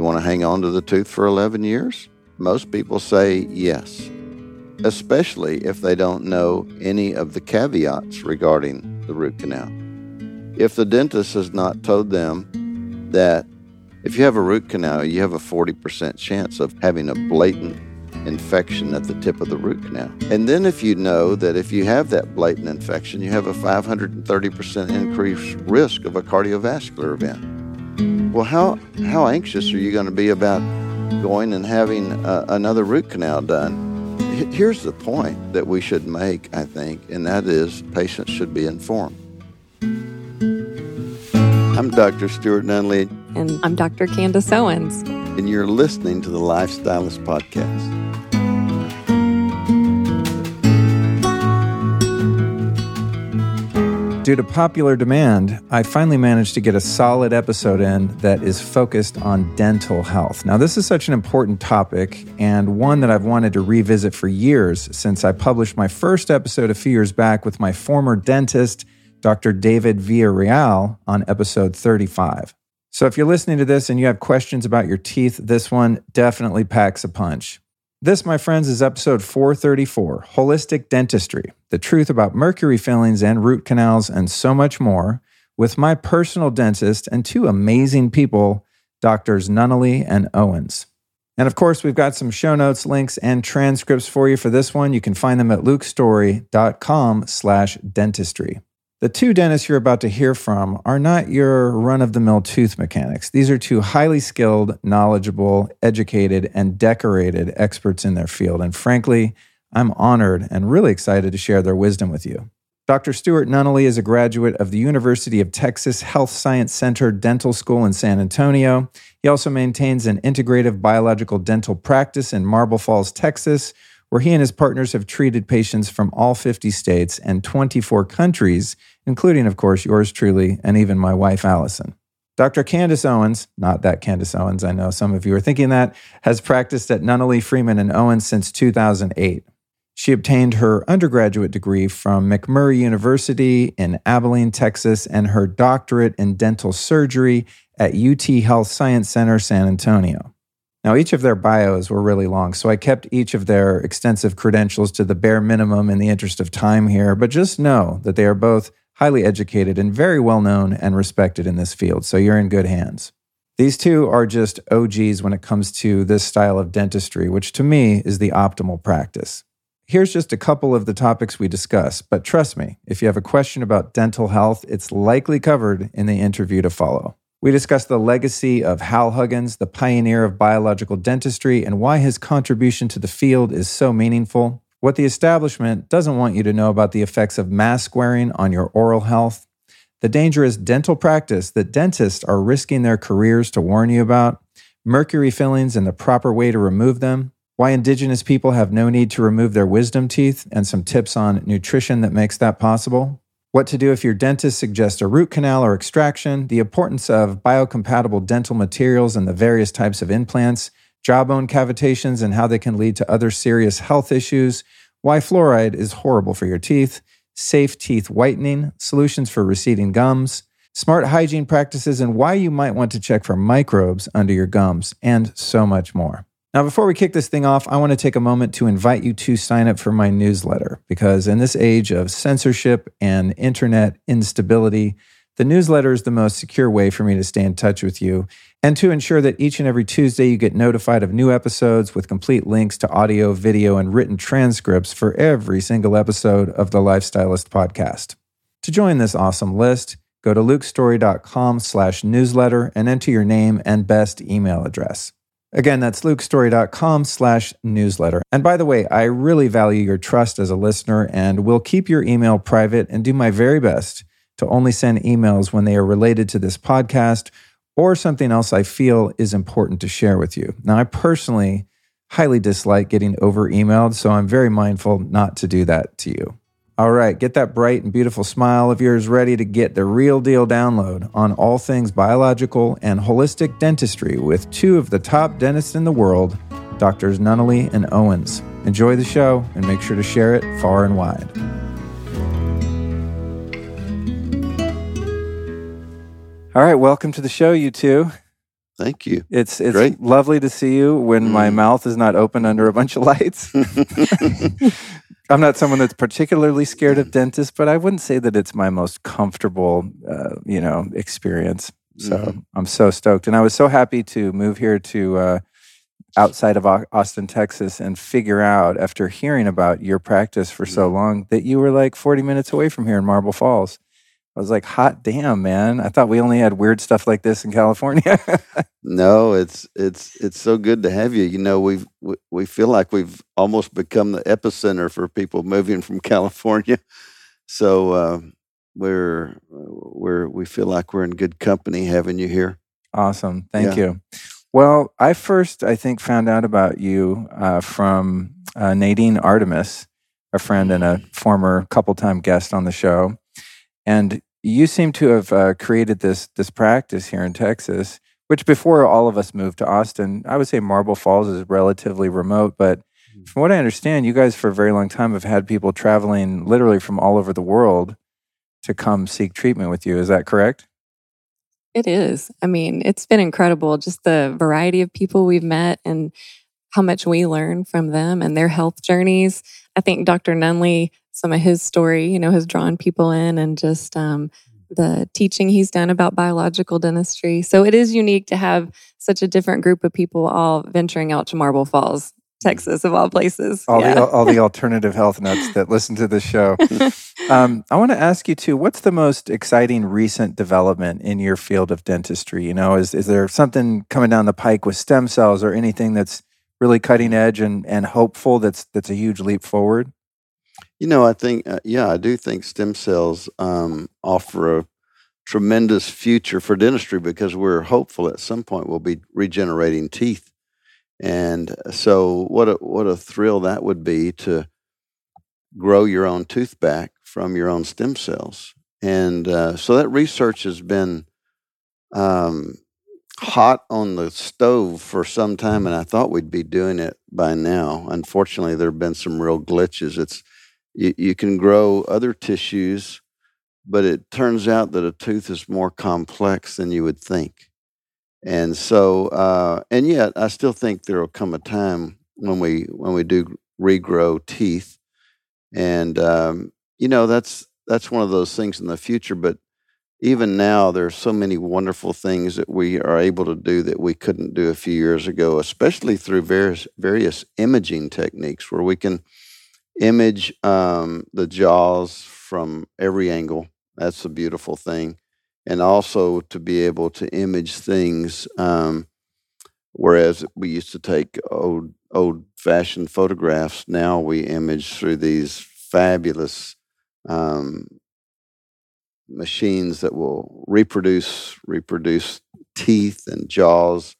You want to hang on to the tooth for 11 years? Most people say yes, especially if they don't know any of the caveats regarding the root canal. If the dentist has not told them that if you have a root canal, you have a 40% chance of having a blatant infection at the tip of the root canal. And then if you know that if you have that blatant infection, you have a 530% increased risk of a cardiovascular event. Well, how, how anxious are you going to be about going and having uh, another root canal done. Here's the point that we should make, I think, and that is patients should be informed. I'm Dr. Stuart Nunnally. And I'm Dr. Candice Owens. And you're listening to the Lifestylist Podcast. Due to popular demand, I finally managed to get a solid episode in that is focused on dental health. Now, this is such an important topic and one that I've wanted to revisit for years since I published my first episode a few years back with my former dentist, Dr. David Villarreal, on episode 35. So, if you're listening to this and you have questions about your teeth, this one definitely packs a punch. This, my friends, is episode 434 Holistic Dentistry The Truth About Mercury Fillings and Root Canals, and so much more, with my personal dentist and two amazing people, Doctors Nunnally and Owens. And of course, we've got some show notes, links, and transcripts for you for this one. You can find them at lukestorey.com slash dentistry. The two dentists you're about to hear from are not your run of the mill tooth mechanics. These are two highly skilled, knowledgeable, educated, and decorated experts in their field. And frankly, I'm honored and really excited to share their wisdom with you. Dr. Stuart Nunnally is a graduate of the University of Texas Health Science Center Dental School in San Antonio. He also maintains an integrative biological dental practice in Marble Falls, Texas, where he and his partners have treated patients from all 50 states and 24 countries, including, of course, yours truly and even my wife, Allison. Dr. Candice Owens, not that Candace Owens, I know some of you are thinking that, has practiced at Nunnally, Freeman, and Owens since 2008. She obtained her undergraduate degree from McMurry University in Abilene, Texas, and her doctorate in dental surgery at UT Health Science Center, San Antonio. Now, each of their bios were really long, so I kept each of their extensive credentials to the bare minimum in the interest of time here, but just know that they are both highly educated and very well known and respected in this field, so you're in good hands. These two are just OGs when it comes to this style of dentistry, which to me is the optimal practice. Here's just a couple of the topics we discuss, but trust me, if you have a question about dental health, it's likely covered in the interview to follow. We discuss the legacy of Hal Huggins, the pioneer of biological dentistry, and why his contribution to the field is so meaningful. What the establishment doesn't want you to know about the effects of mask wearing on your oral health. The dangerous dental practice that dentists are risking their careers to warn you about. Mercury fillings and the proper way to remove them. Why indigenous people have no need to remove their wisdom teeth, and some tips on nutrition that makes that possible what to do if your dentist suggests a root canal or extraction, the importance of biocompatible dental materials and the various types of implants, jawbone cavitations and how they can lead to other serious health issues, why fluoride is horrible for your teeth, safe teeth whitening, solutions for receding gums, smart hygiene practices, and why you might want to check for microbes under your gums, and so much more. Now, before we kick this thing off, I want to take a moment to invite you to sign up for my newsletter because in this age of censorship and internet instability, the newsletter is the most secure way for me to stay in touch with you and to ensure that each and every Tuesday you get notified of new episodes with complete links to audio, video, and written transcripts for every single episode of the Lifestylist podcast. To join this awesome list, go to lukestorey.com slash newsletter and enter your name and best email address. Again, that's lukestorey.com slash newsletter. And by the way, I really value your trust as a listener and will keep your email private and do my very best to only send emails when they are related to this podcast or something else I feel is important to share with you. Now, I personally highly dislike getting over emailed, so I'm very mindful not to do that to you. All right, get that bright and beautiful smile of yours ready to get the real deal download on all things biological and holistic dentistry with two of the top dentists in the world, Doctors Nunnally and Owens. Enjoy the show and make sure to share it far and wide. All right, welcome to the show, you two. Thank you. It's it's Great. lovely to see you when my Mm. mouth is not open under a bunch of lights. I'm not someone that's particularly scared of dentists, but I wouldn't say that it's my most comfortable, uh, you know, experience. So Mhm. I'm so stoked, and I was so happy to move here to uh, outside of Austin, Texas, and figure out after hearing about your practice for so Mhm. long that you were like 40 minutes away from here in Marble Falls. I was like, hot damn, man! I thought we only had weird stuff like this in California. No, it's it's it's so good to have you. You know, we've we, we feel like we've almost become the epicenter for people moving from California. So uh, we're we're we feel like we're in good company having you here. Awesome. Thank Yeah. you. Well, I first, I think, found out about you uh, from uh, Nadine Artemis, a friend and a former couple time guest on the show. And you seem to have uh, created this, this practice here in Texas, which before all of us moved to Austin, I would say Marble Falls is relatively remote. But from what I understand, you guys for a very long time have had people traveling literally from all over the world to come seek treatment with you. Is that correct? It is. I mean, it's been incredible just the variety of people we've met and how much we learn from them and their health journeys. I think Dr. Nunnally, some of his story, you know, has drawn people in and just um, the teaching he's done about biological dentistry. So it is unique to have such a different group of people all venturing out to Marble Falls, Texas, of all places. all Yeah. the all the alternative health nuts that listen to the show. Um, I want to ask you too. What's the most exciting recent development in your field of dentistry? You know, is is there something coming down the pike with stem cells or anything that's really cutting edge and and hopeful? That's that's a huge leap forward. You know, I think uh, yeah, I do think stem cells um, offer a tremendous future for dentistry because we're hopeful at some point we'll be regenerating teeth. And so, what a what a thrill that would be to grow your own tooth back from your own stem cells. And uh, so that research has been um, hot on the stove for some time, and I thought we'd be doing it by now. Unfortunately, there have been some real glitches. It's you, you can grow other tissues, but it turns out that a tooth is more complex than you would think. And so, uh, and yet, I still think there will come a time when we when we do regrow teeth, and um, you know that's that's one of those things in the future. But even now, there's so many wonderful things that we are able to do that we couldn't do a few years ago, especially through various various imaging techniques, where we can image um, the jaws from every angle. That's a beautiful thing, and also to be able to image things. Um, whereas we used to take old old fashioned photographs, now we image through these fabulous um, machines that will reproduce reproduce teeth and jaws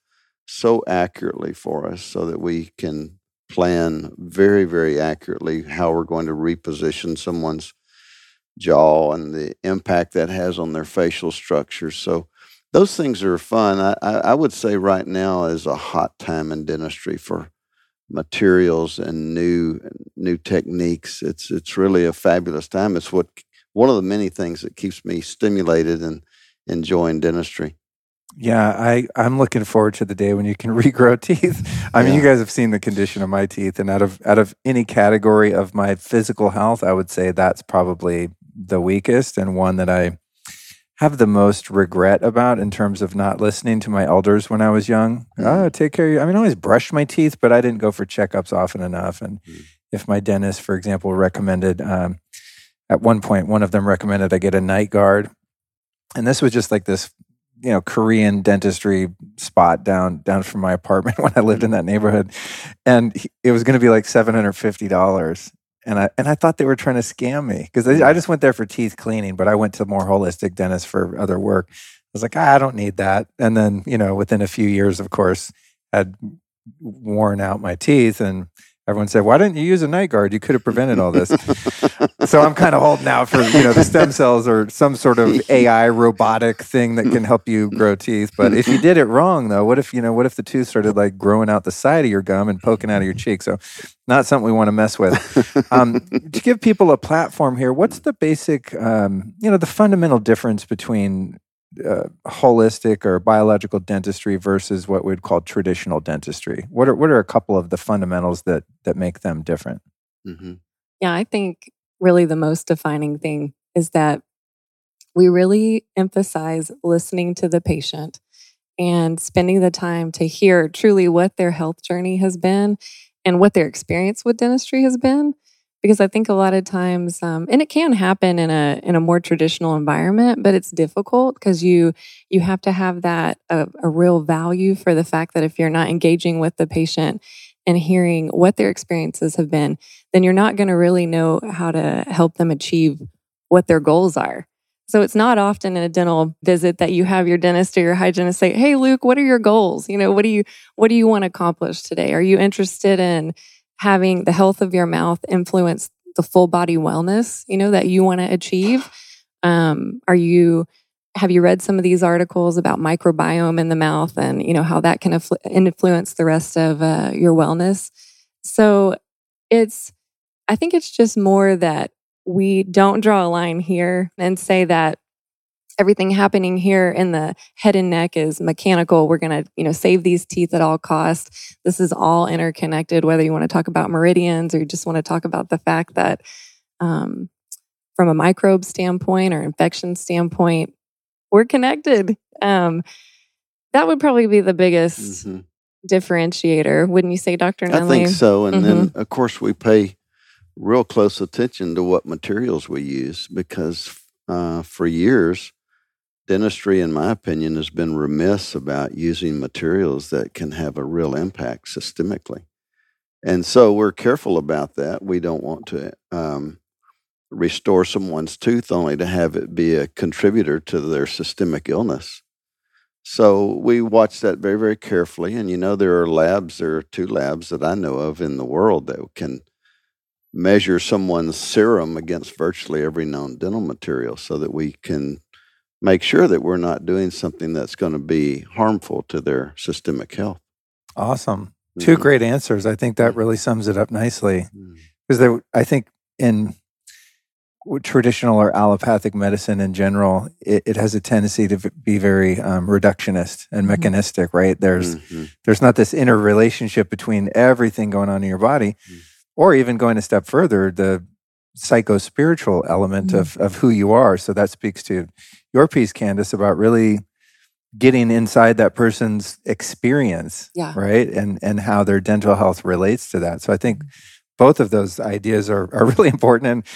so accurately for us so that we can plan very very accurately how we're going to reposition someone's jaw and the impact that has on their facial structure. So those things are fun. I, I would say right now is a hot time in dentistry for materials and new new techniques. It's it's really a fabulous time. It's what one of the many things that keeps me stimulated and enjoying dentistry. Yeah, I I'm looking forward to the day when you can regrow teeth. I mean, you guys have seen the condition of my teeth, and out of out of any category of my physical health, I would say that's probably the weakest and one that I have the most regret about in terms of not listening to my elders when I was young. Mhm. Oh, take care. Of your, I mean, I always brushed my teeth, but I didn't go for checkups often enough. And Mhm. if my dentist, for example, recommended, um, at one point, one of them recommended I get a night guard, and this was just like this, you know, Korean dentistry spot down down from my apartment when I lived in that neighborhood, and he- it was going to be like seven hundred fifty dollars. And I and I thought they were trying to scam me because I, I just went there for teeth cleaning, but I went to more holistic dentist for other work. I was like, ah, I don't need that. And then you know, within a few years, of course, had worn out my teeth, and everyone said, "Why didn't you use a night guard? You could have prevented all this." so I'm kind of holding out for you know the stem cells or some sort of AI robotic thing that can help you grow teeth. But if you did it wrong, though, what if you know what if the tooth started like growing out the side of your gum and poking out of your cheek? So not something we want to mess with. Um, to give people a platform here, what's the basic um, you know the fundamental difference between uh, holistic or biological dentistry versus what we'd call traditional dentistry? What are what are a couple of the fundamentals that that make them different? Mm-hmm. Yeah, I think really the most defining thing is that we really emphasize listening to the patient and spending the time to hear truly what their health journey has been and what their experience with dentistry has been because I think a lot of times, um, and it can happen in a in a more traditional environment, but it's difficult because you you have to have that a, a real value for the fact that if you're not engaging with the patient and hearing what their experiences have been, then you're not going to really know how to help them achieve what their goals are. So it's not often in a dental visit that you have your dentist or your hygienist say, "Hey, Luke, what are your goals? You know, what do you what do you want to accomplish today? Are you interested in?" Having the health of your mouth influence the full body wellness, you know, that you want to achieve? Um, are you, have you read some of these articles about microbiome in the mouth and, you know, how that can influence the rest of uh, your wellness? So it's, I think it's just more that we don't draw a line here and say that everything happening here in the head and neck is mechanical. We're going to, you know, save these teeth at all costs. This is all interconnected, whether you want to talk about meridians or you just want to talk about the fact that, um, from a microbe standpoint or infection standpoint, we're connected. Um, that would probably be the biggest mm-hmm. differentiator, wouldn't you say, Dr. Nunnally? I think so. And mm-hmm. then, of course, we pay real close attention to what materials we use because uh, for years, dentistry, in my opinion, has been remiss about using materials that can have a real impact systemically. And so we're careful about that. We don't want to um, restore someone's tooth only to have it be a contributor to their systemic illness. So we watch that very, very carefully. And you know, there are labs, there are two labs that I know of in the world that can measure someone's serum against virtually every known dental material so that we can make sure that we're not doing something that's going to be harmful to their systemic health. Awesome. Mm-hmm. Two great answers. I think that really sums it up nicely. Because mm-hmm. I think in traditional or allopathic medicine in general, it, it has a tendency to be very um, reductionist and mm-hmm. mechanistic, mm-hmm. right? There's mm-hmm. there's not this inner relationship between everything going on in your body, mm. or even going a step further, the psycho spiritual element mm-hmm. of of who you are. So that speaks to your piece, Candice, about really getting inside that person's experience, yeah. right, and and how their dental health relates to that. So I think both of those ideas are are really important, and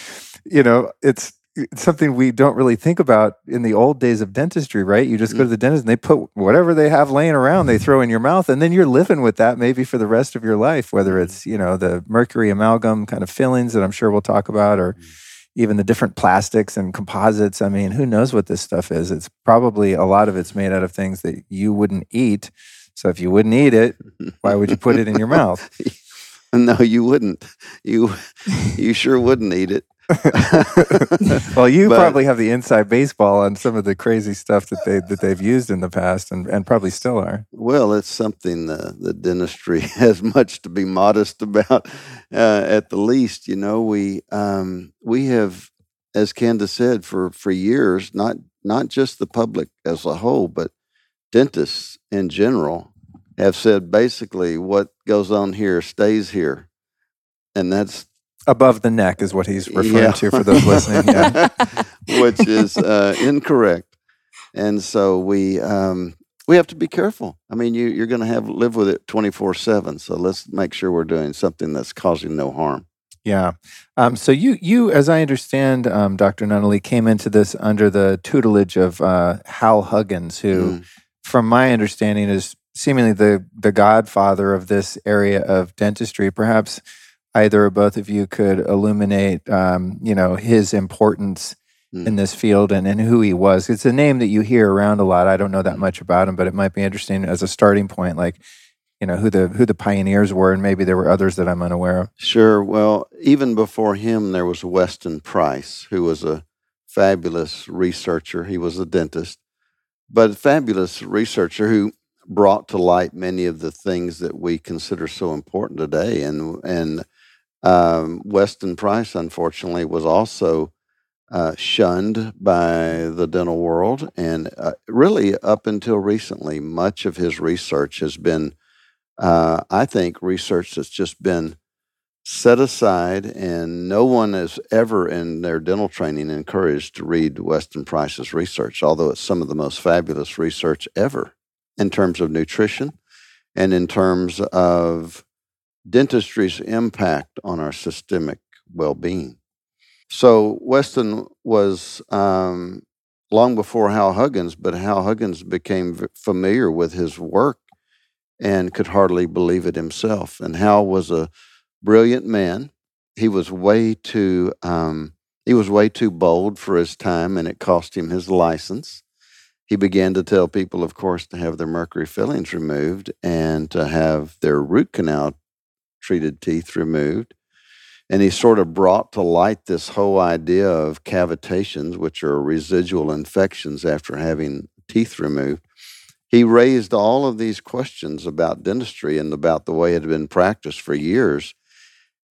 you know, it's it's something we don't really think about in the old days of dentistry, right? You just go to mm. the dentist and they put whatever they have laying around, they throw in your mouth, and then you're living with that maybe for the rest of your life, whether mm. it's, you know, the mercury amalgam kind of fillings that I'm sure we'll talk about, or mm even the different plastics and composites. I mean, who knows what this stuff is? It's probably a lot of it's made out of things that you wouldn't eat. So if you wouldn't eat it, why would you put it in your mouth? no, you wouldn't. You you sure wouldn't eat it. well, you but, probably have the inside baseball on some of the crazy stuff that they that they've used in the past, and, and probably still are. Well, it's something uh, the dentistry has much to be modest about. Uh, at the least, you know, we um, we have, as Candice said, for for years, not not just the public as a whole, but dentists in general have said basically what goes on here stays here, and that's above the neck is what he's referring yeah. to for those listening. Yeah. Which is uh, incorrect. And so we um, we have to be careful. I mean, you, you're going to have live with it 24 seven. So let's make sure we're doing something that's causing no harm. Yeah. Um, so you, you, as I understand, um, Dr. Nunnally came into this under the tutelage of uh, Hal Huggins, who, mm. from my understanding, is seemingly the the godfather of this area of dentistry. Perhaps either or both of you could illuminate, um, you know, his importance mm. in this field and, and who he was. It's a name that you hear around a lot. I don't know that hmm. much about him, but it might be interesting as a starting point, like, you know, who the who the pioneers were, and maybe there were others that I'm unaware of. Sure. Well, even before him, there was Weston Price, who was a fabulous researcher. He was a dentist, but a fabulous researcher who brought to light many of the things that we consider so important today. And and um, Weston Price, unfortunately, was also uh, shunned by the dental world. And uh, really, up until recently, much of his research has been, uh, I think, research that's just been set aside, and no one is ever in their dental training encouraged to read Weston Price's research, although it's some of the most fabulous research ever in terms of nutrition and in terms of dentistry's impact on our systemic well being. So, Weston was um, long before Hal Huggins, but Hal Huggins became familiar with his work and could hardly believe it himself. And Hal was a brilliant man. He was way too um, he was way too bold for his time, and it cost him his license. He began to tell people, of course, to have their mercury fillings removed and to have their root canal treated teeth removed. And he sort of brought to light this whole idea of cavitations, which are residual infections after having teeth removed. He raised all of these questions about dentistry and about the way it had been practiced for years.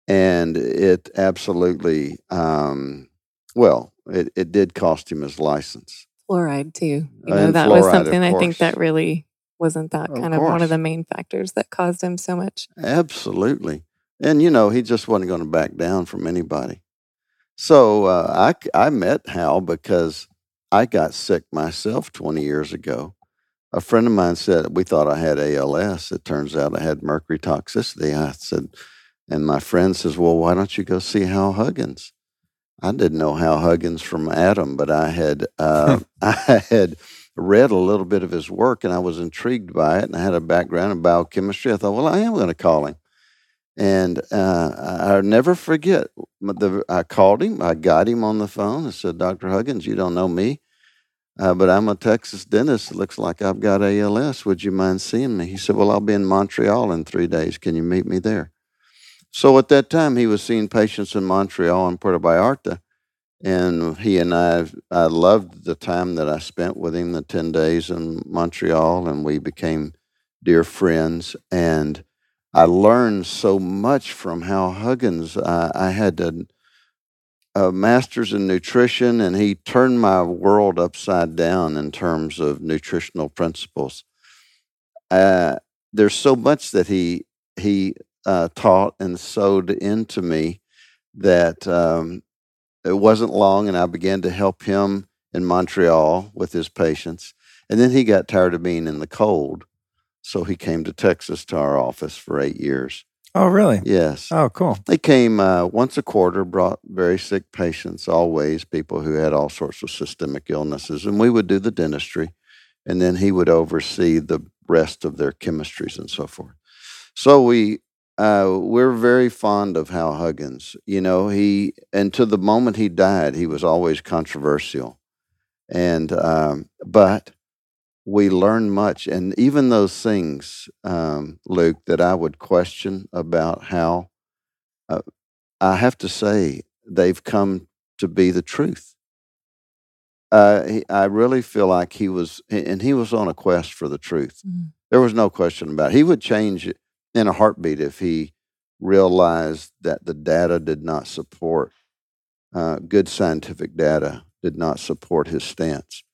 And it absolutely, um, well, it, it did cost him his license. Fluoride, too. You know, and that was something I think that really wasn't that kind of, of one of the main factors that caused him so much. Absolutely. And, you know, he just wasn't going to back down from anybody. So uh, I, I met Hal because I got sick myself 20 years ago. A friend of mine said, We thought I had ALS. It turns out I had mercury toxicity. I said, and my friend says, Well, why don't you go see Hal Huggins? I didn't know Hal Huggins from Adam, but I had uh, I had read a little bit of his work and I was intrigued by it and I had a background in biochemistry. I thought, well, I am going to call him. And uh, I'll never forget. The, I called him. I got him on the phone. I said, Dr. Huggins, you don't know me, uh, but I'm a Texas dentist. It looks like I've got ALS. Would you mind seeing me? He said, Well, I'll be in Montreal in three days. Can you meet me there? So at that time, he was seeing patients in Montreal and Puerto Vallarta. And he and I, I loved the time that I spent with him, the 10 days in Montreal, and we became dear friends. And I learned so much from Hal Huggins. I, I had a, a master's in nutrition, and he turned my world upside down in terms of nutritional principles. Uh, there's so much that he he uh, taught and sowed into me that um, it wasn't long, and I began to help him in Montreal with his patients. And then he got tired of being in the cold. So he came to Texas to our office for eight years. Oh, really? Yes. Oh, cool. They came uh, once a quarter, brought very sick patients, always people who had all sorts of systemic illnesses. And we would do the dentistry, and then he would oversee the rest of their chemistries and so forth. So we uh, we're very fond of Hal Huggins. You know, he and to the moment he died, he was always controversial, and um, but we learned much, and even those things, um, Luke, that I would question about Hal, uh, I have to say they've come to be the truth. Uh, he, I really feel like he was, and he was on a quest for the truth. Mm-hmm. There was no question about it. He would change it in a heartbeat if he realized that the data did not support, uh, good scientific data did not support his stance.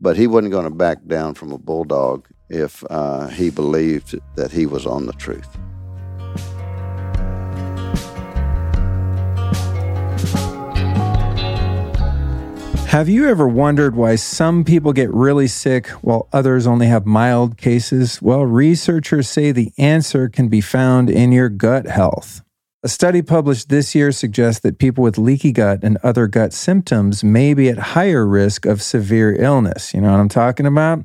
But he wasn't going to back down from a bulldog if uh, he believed that he was on the truth. Have you ever wondered why some people get really sick while others only have mild cases? Well, researchers say the answer can be found in your gut health. A study published this year suggests that people with leaky gut and other gut symptoms may be at higher risk of severe illness. You know what I'm talking about?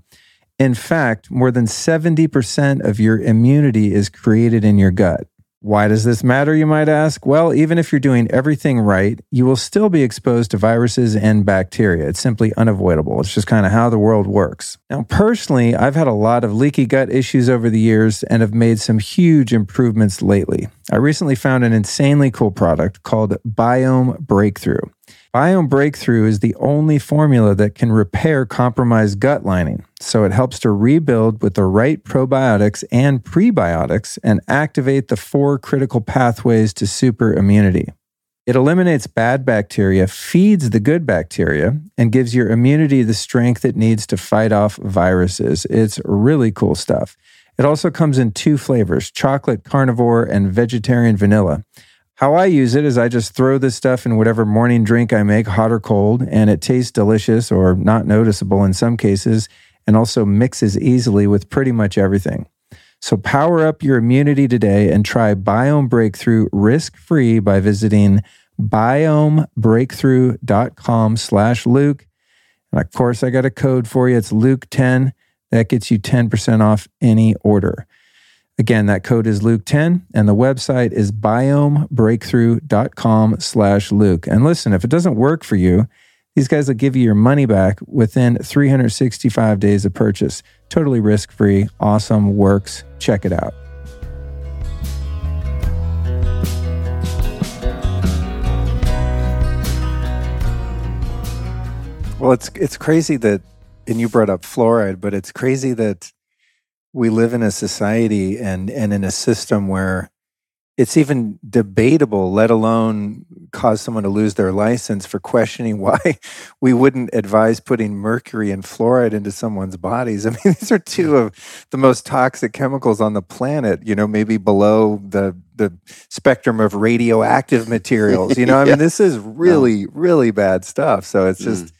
In fact, more than 70% of your immunity is created in your gut. Why does this matter, you might ask? Well, even if you're doing everything right, you will still be exposed to viruses and bacteria. It's simply unavoidable. It's just kind of how the world works. Now, personally, I've had a lot of leaky gut issues over the years and have made some huge improvements lately. I recently found an insanely cool product called Biome Breakthrough. Biome Breakthrough is the only formula that can repair compromised gut lining. So it helps to rebuild with the right probiotics and prebiotics and activate the four critical pathways to super immunity. It eliminates bad bacteria, feeds the good bacteria, and gives your immunity the strength it needs to fight off viruses. It's really cool stuff. It also comes in two flavors chocolate carnivore and vegetarian vanilla. How I use it is I just throw this stuff in whatever morning drink I make, hot or cold, and it tastes delicious or not noticeable in some cases, and also mixes easily with pretty much everything. So power up your immunity today and try Biome Breakthrough risk-free by visiting biomebreakthrough.com slash Luke. And of course, I got a code for you. It's Luke10. That gets you 10% off any order. Again, that code is Luke10 and the website is biomebreakthrough.com slash Luke. And listen, if it doesn't work for you, these guys will give you your money back within 365 days of purchase. Totally risk free, awesome, works. Check it out. Well, it's it's crazy that, and you brought up fluoride, but it's crazy that we live in a society and and in a system where it's even debatable, let alone cause someone to lose their license for questioning why we wouldn't advise putting mercury and fluoride into someone's bodies. I mean, these are two of the most toxic chemicals on the planet, you know, maybe below the the spectrum of radioactive materials. You know, I mean, this is really, really bad stuff. So it's just mm.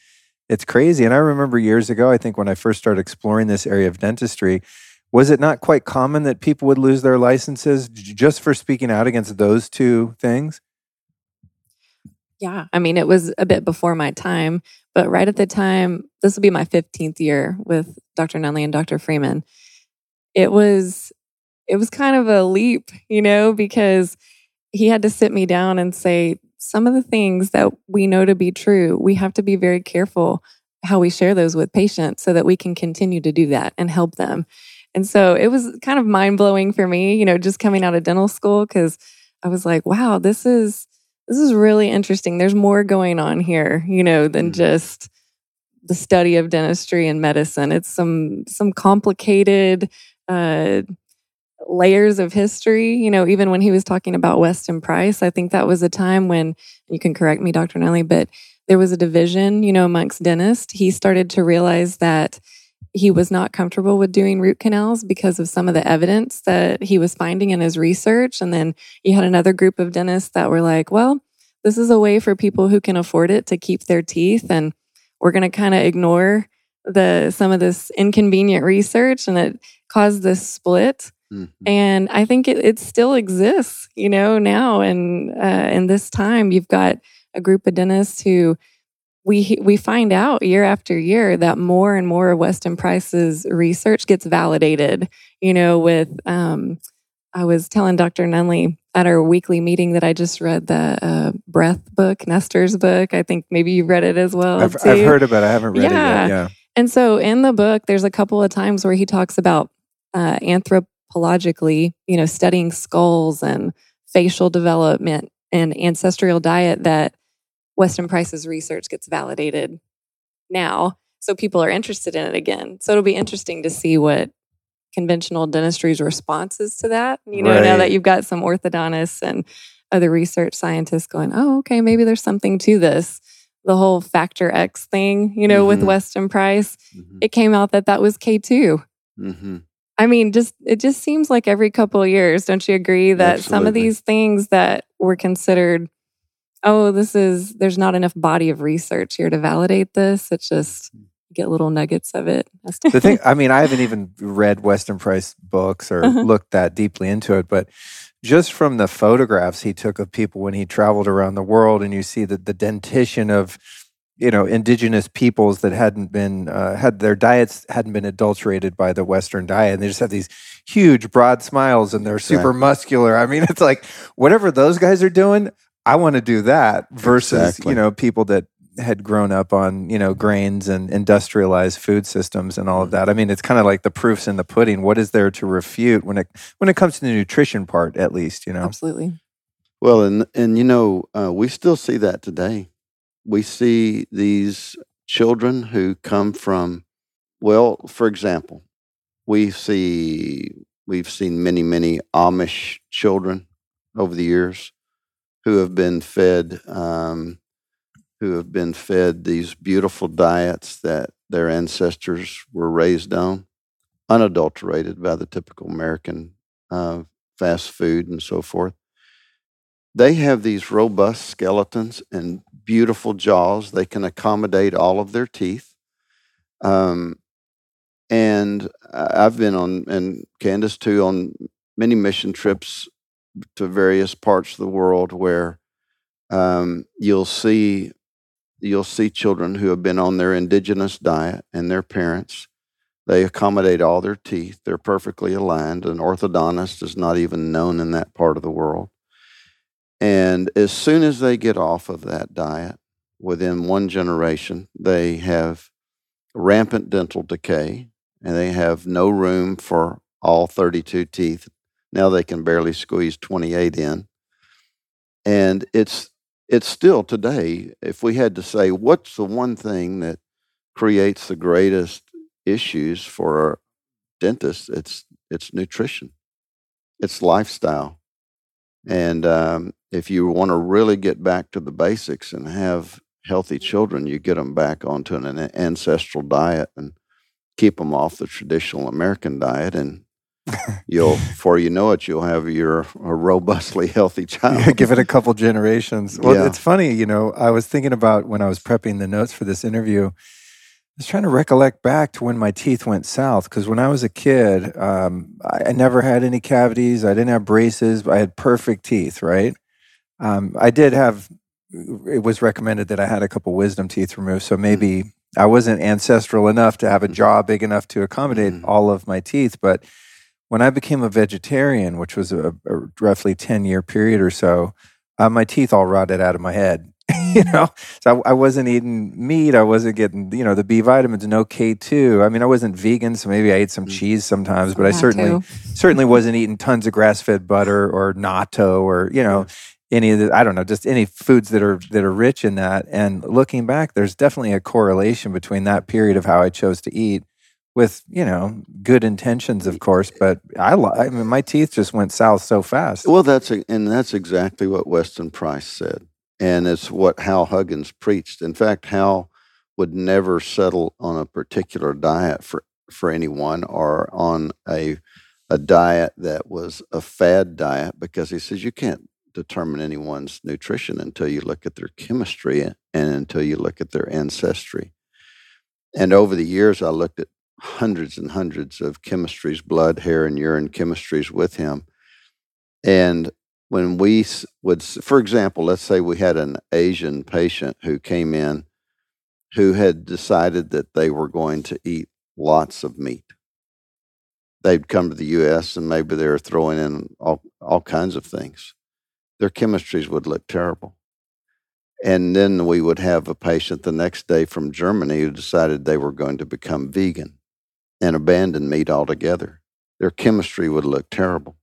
it's crazy. And I remember years ago, I think when I first started exploring this area of dentistry, was it not quite common that people would lose their licenses just for speaking out against those two things? Yeah, I mean, it was a bit before my time, but right at the time, this will be my 15th year with Dr. Nunnally and Dr. Freeman. It was it was kind of a leap, you know, because he had to sit me down and say some of the things that we know to be true, we have to be very careful how we share those with patients so that we can continue to do that and help them. And so it was kind of mind blowing for me, you know, just coming out of dental school because I was like, wow, this is this is really interesting. There's more going on here, you know, than mm-hmm. just the study of dentistry and medicine. It's some some complicated uh, layers of history. You know, even when he was talking about Weston Price, I think that was a time when you can correct me, Dr. Nelly, but there was a division, you know, amongst dentists. He started to realize that he was not comfortable with doing root canals because of some of the evidence that he was finding in his research. And then you had another group of dentists that were like, well, this is a way for people who can afford it to keep their teeth. And we're going to kind of ignore the some of this inconvenient research and it caused this split. Mm-hmm. And I think it, it still exists, you know, now and uh, in this time, you've got a group of dentists who we we find out year after year that more and more of Weston Price's research gets validated. You know, with um, I was telling Dr. Nunnally at our weekly meeting that I just read the uh, Breath book, Nestor's book. I think maybe you read it as well. I've, I've heard about it. I haven't read yeah. it yet. Yeah. And so in the book, there's a couple of times where he talks about uh, anthropologically, you know, studying skulls and facial development and ancestral diet that Weston Price's research gets validated now. So people are interested in it again. So it'll be interesting to see what conventional dentistry's responses to that. You know, right. now that you've got some orthodontists and other research scientists going, oh, okay, maybe there's something to this. The whole factor X thing, you know, mm-hmm. with Weston Price, mm-hmm. it came out that that was K2. Mm-hmm. I mean, just it just seems like every couple of years, don't you agree that Absolutely. some of these things that were considered oh, this is, there's not enough body of research here to validate this. It's just, get little nuggets of it. the thing, I mean, I haven't even read Weston Price books or uh-huh. looked that deeply into it, but just from the photographs he took of people when he traveled around the world, and you see that the dentition of you know indigenous peoples that hadn't been uh, had their diets hadn't been adulterated by the Western diet, and they just have these huge broad smiles and they're super muscular. I mean, it's like whatever those guys are doing, I want to do that versus, exactly. you know, people that had grown up on, you know, grains and industrialized food systems and all of mm-hmm. that. I mean, it's kind of like the proofs in the pudding. What is there to refute when it when it comes to the nutrition part at least, you know? Absolutely. Well, and and you know, uh, we still see that today. We see these children who come from well, for example, we see we've seen many many Amish children over the years who have been fed um, who have been fed these beautiful diets that their ancestors were raised on, unadulterated by the typical American uh, fast food and so forth. They have these robust skeletons and beautiful jaws. They can accommodate all of their teeth. Um, and I've been on, and Candice too, on many mission trips to various parts of the world where um, you'll see you'll see children who have been on their indigenous diet and their parents. They accommodate all their teeth. They're perfectly aligned. An orthodontist is not even known in that part of the world. And as soon as they get off of that diet within one generation they have rampant dental decay and they have no room for all 32 teeth now they can barely squeeze 28 in. And it's it's still today, if we had to say, what's the one thing that creates the greatest issues for our dentists? It's it's nutrition, it's lifestyle, and um, if you want to really get back to the basics and have healthy children, you get them back onto an ancestral diet and keep them off the traditional American diet, and you'll before you know it you'll have your a robustly healthy child yeah, give it a couple generations well yeah. it's funny you know i was thinking about when i was prepping the notes for this interview i was trying to recollect back to when my teeth went south because when i was a kid um, I, I, never had any cavities i didn't have braces i had perfect teeth right um, i did have it was recommended that i had a couple wisdom teeth removed so maybe mm. i wasn't ancestral enough to have a jaw big enough to accommodate mm. all of my teeth but when I became a vegetarian, which was a, a roughly 10 year period or so, uh, my teeth all rotted out of my head. you know, so I, I, wasn't eating meat. I wasn't getting, you know, the B vitamins, no K2. I mean, I wasn't vegan, so maybe I ate some mm. cheese sometimes, but I certainly, certainly wasn't eating tons of grass fed butter or natto or, you know, any of the, I don't know, just any foods that are, that are rich in that. And looking back, there's definitely a correlation between that period of how I chose to eat with you know good intentions, of course. But I, I mean, my teeth just went south so fast. Well, that's a, and that's exactly what Weston Price said, and it's what Hal Huggins preached. In fact, Hal would never settle on a particular diet for for anyone or on a a diet that was a fad diet because he says you can't determine anyone's nutrition until you look at their chemistry and until you look at their ancestry. And over the years, I looked at hundreds and hundreds of chemistries, blood, hair, and urine chemistries with him. And when we would, for example, let's say we had an Asian patient who came in who had decided that they were going to eat lots of meat. They'd come to the US and maybe they were throwing in all, all kinds of things. Their chemistries would look terrible. And then we would have a patient the next day from Germany who decided they were going to become vegan and abandon meat altogether. Their chemistry would look terrible.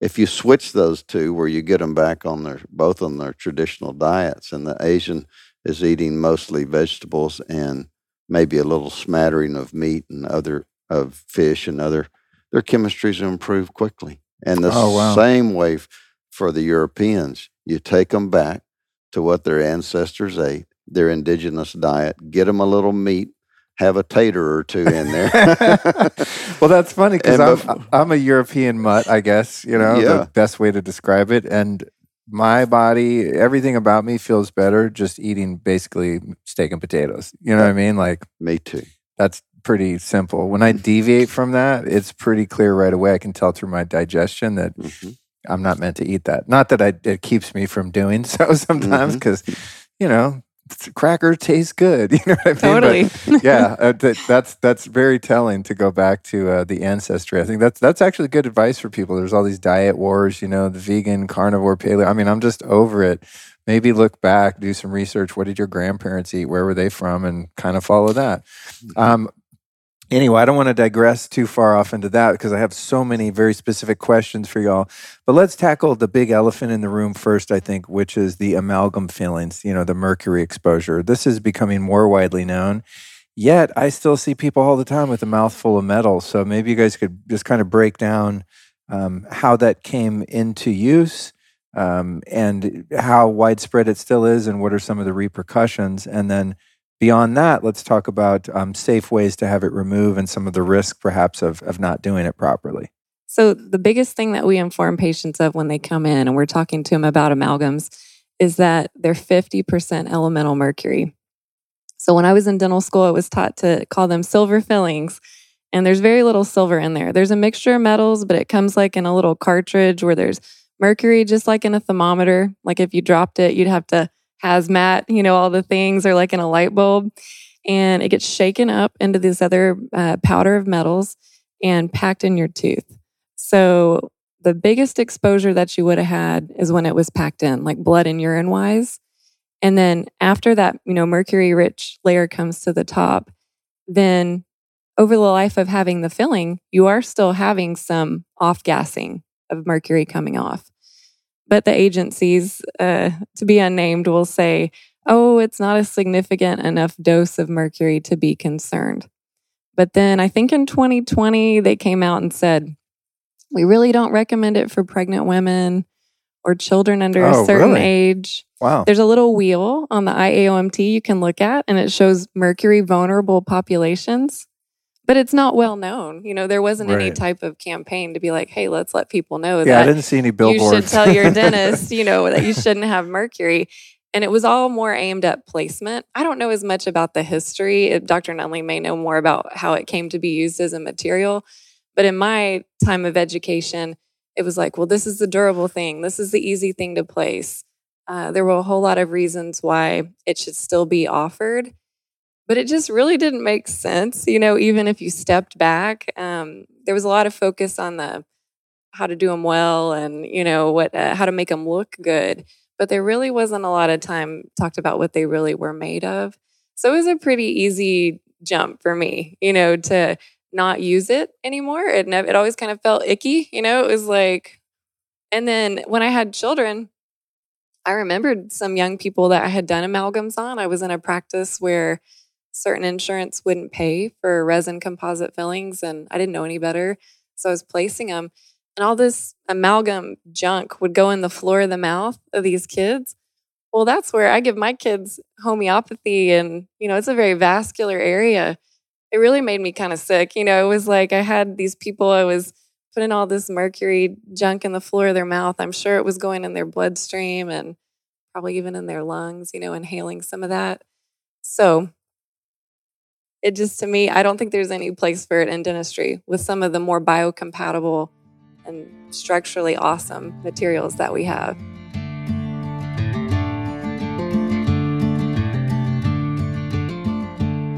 If you switch those two, where you get them back on their both on their traditional diets, and the Asian is eating mostly vegetables and maybe a little smattering of meat and other of fish and other, their chemistries improve quickly. And the oh, wow. same way for the Europeans, you take them back to what their ancestors ate, their indigenous diet, get them a little meat have a tater or two in there. well, that's funny because I'm, bef- I'm a European mutt, I guess, you know, yeah. the best way to describe it. And my body, everything about me feels better just eating basically steak and potatoes. You know yeah. what I mean? Like, me too. That's pretty simple. When I deviate from that, it's pretty clear right away. I can tell through my digestion that mm-hmm. I'm not meant to eat that. Not that I, it keeps me from doing so sometimes because, mm-hmm. you know, cracker tastes good. You know what I mean? Totally. But, yeah, uh, that, that's that's very telling to go back to uh, the ancestry. I think that's that's actually good advice for people. There's all these diet wars, you know, the vegan, carnivore, paleo. I mean, I'm just over it. Maybe look back, do some research. What did your grandparents eat? Where were they from? And kind of follow that. Mm-hmm. Um, anyway, I don't want to digress too far off into that because I have so many very specific questions for y'all. But let's tackle the big elephant in the room first, I think, which is the amalgam fillings, you know, the mercury exposure. This is becoming more widely known. Yet I still see people all the time with a mouthful of metal. So maybe you guys could just kind of break down um, how that came into use. um, and how widespread it still is, and what are some of the repercussions. And then beyond that, let's talk about um, safe ways to have it removed and some of the risk, perhaps, of, of not doing it properly. So, the biggest thing that we inform patients of when they come in and we're talking to them about amalgams is that they're 50% elemental mercury. So, when I was in dental school, I was taught to call them silver fillings. And there's very little silver in there. There's a mixture of metals, but it comes like in a little cartridge where there's mercury, just like in a thermometer. Like if you dropped it, you'd have to hazmat, you know, all the things, are like in a light bulb. And it gets shaken up into this other uh, powder of metals and packed in your tooth. So the biggest exposure that you would have had is when it was packed in, like blood and urine wise. And then after that, you know, mercury rich layer comes to the top, then over the life of having the filling, you are still having some off gassing of mercury coming off. But the agencies, uh, to be unnamed, will say, oh, it's not a significant enough dose of mercury to be concerned. But then I think in 2020, they came out and said, we really don't recommend it for pregnant women or children under oh, a certain really? age. Wow. There's a little wheel on the IAOMT you can look at, and it shows mercury vulnerable populations but it's not well known. You know, there wasn't right. any type of campaign to be like, hey, let's let people know yeah, that. I didn't see any billboards. You should tell your dentist, you know, that you shouldn't have mercury. And it was all more aimed at placement. I don't know as much about the history. Dr. Nunnally may know more about how it came to be used as a material. But in my time of education, it was like, well, this is the durable thing. This is the easy thing to place. Uh, there were a whole lot of reasons why it should still be offered but it just really didn't make sense. You know, even if you stepped back, um, there was a lot of focus on the how to do them well and you know what uh, how to make them look good, but there really wasn't a lot of time talked about what they really were made of. So it was a pretty easy jump for me, you know, to not use it anymore. It never, it always kind of felt icky, you know. It was like, and then when I had children, I remembered some young people that I had done amalgams on. I was in a practice where certain insurance wouldn't pay for resin composite fillings, and I didn't know any better. So I was placing them, and all this amalgam junk would go in the floor of the mouth of these kids. Well, that's where I give my kids homeopathy, and you know, it's a very vascular area. It really made me kind of sick. You know, it was like I had these people, I was putting all this mercury junk in the floor of their mouth. I'm sure it was going in their bloodstream and probably even in their lungs, you know, inhaling some of that. So it just to me, I don't think there's any place for it in dentistry with some of the more biocompatible and structurally awesome materials that we have.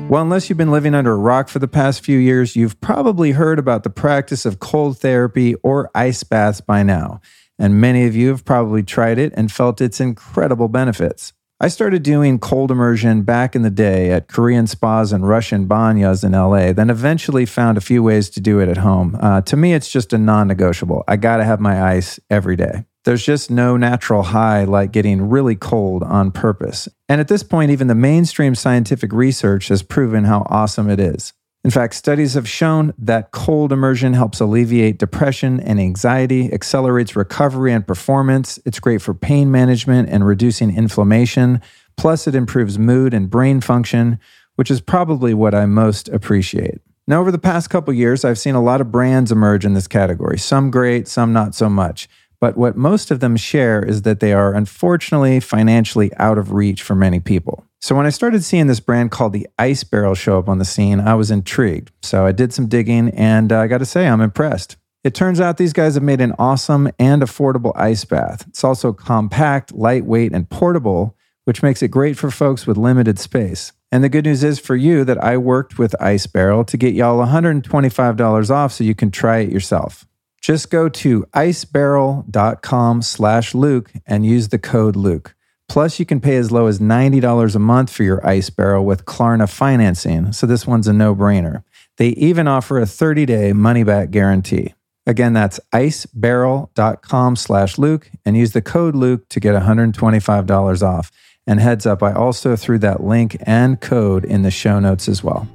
Well, unless you've been living under a rock for the past few years, you've probably heard about the practice of cold therapy or ice baths by now. And many of you have probably tried it and felt its incredible benefits. I started doing cold immersion back in the day at Korean spas and Russian banyas in LA, then eventually found a few ways to do it at home. Uh, to me, it's just a non negotiable. I got to have my ice every day. There's just no natural high like getting really cold on purpose. And at this point, even the mainstream scientific research has proven how awesome it is. In fact, studies have shown that cold immersion helps alleviate depression and anxiety, accelerates recovery and performance. It's great for pain management and reducing inflammation. Plus, it improves mood and brain function, which is probably what I most appreciate. Now, over the past couple years, I've seen a lot of brands emerge in this category, some great, some not so much. But what most of them share is that they are unfortunately financially out of reach for many people. So when I started seeing this brand called the Ice Barrel show up on the scene, I was intrigued. So I did some digging and uh, I got to say, I'm impressed. It turns out these guys have made an awesome and affordable ice bath. It's also compact, lightweight, and portable, which makes it great for folks with limited space. And the good news is for you that I worked with Ice Barrel to get y'all $125 off so you can try it yourself. Just go to icebarrel.com slash Luke and use the code Luke. Plus, you can pay as low as $90 a month for your ice barrel with Klarna financing, so this one's a no brainer. They even offer a 30 day money back guarantee. Again, that's icebarrel.com slash Luke and use the code Luke to get $125 off. And heads up, I also threw that link and code in the show notes as well.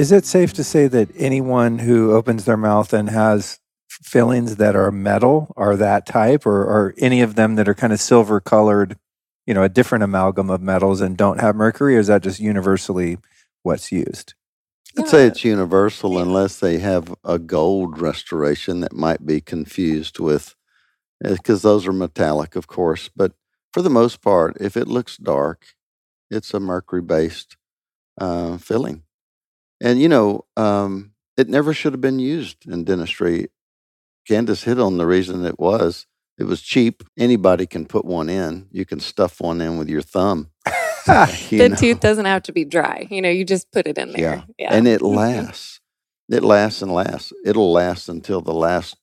Is it safe to say that anyone who opens their mouth and has fillings that are metal are that type, or, or any of them that are kind of silver colored, you know, a different amalgam of metals and don't have mercury, or is that just universally what's used? I'd say it's universal unless they have a gold restoration that might be confused with, because those are metallic, of course. But for the most part, if it looks dark, it's a mercury based uh, filling. And, you know, um, it never should have been used in dentistry. Candice hit on the reason it was. It was cheap. Anybody can put one in. You can stuff one in with your thumb. you the know. tooth doesn't have to be dry. You know, you just put it in there. Yeah. and it lasts. It lasts and lasts. It'll last until the last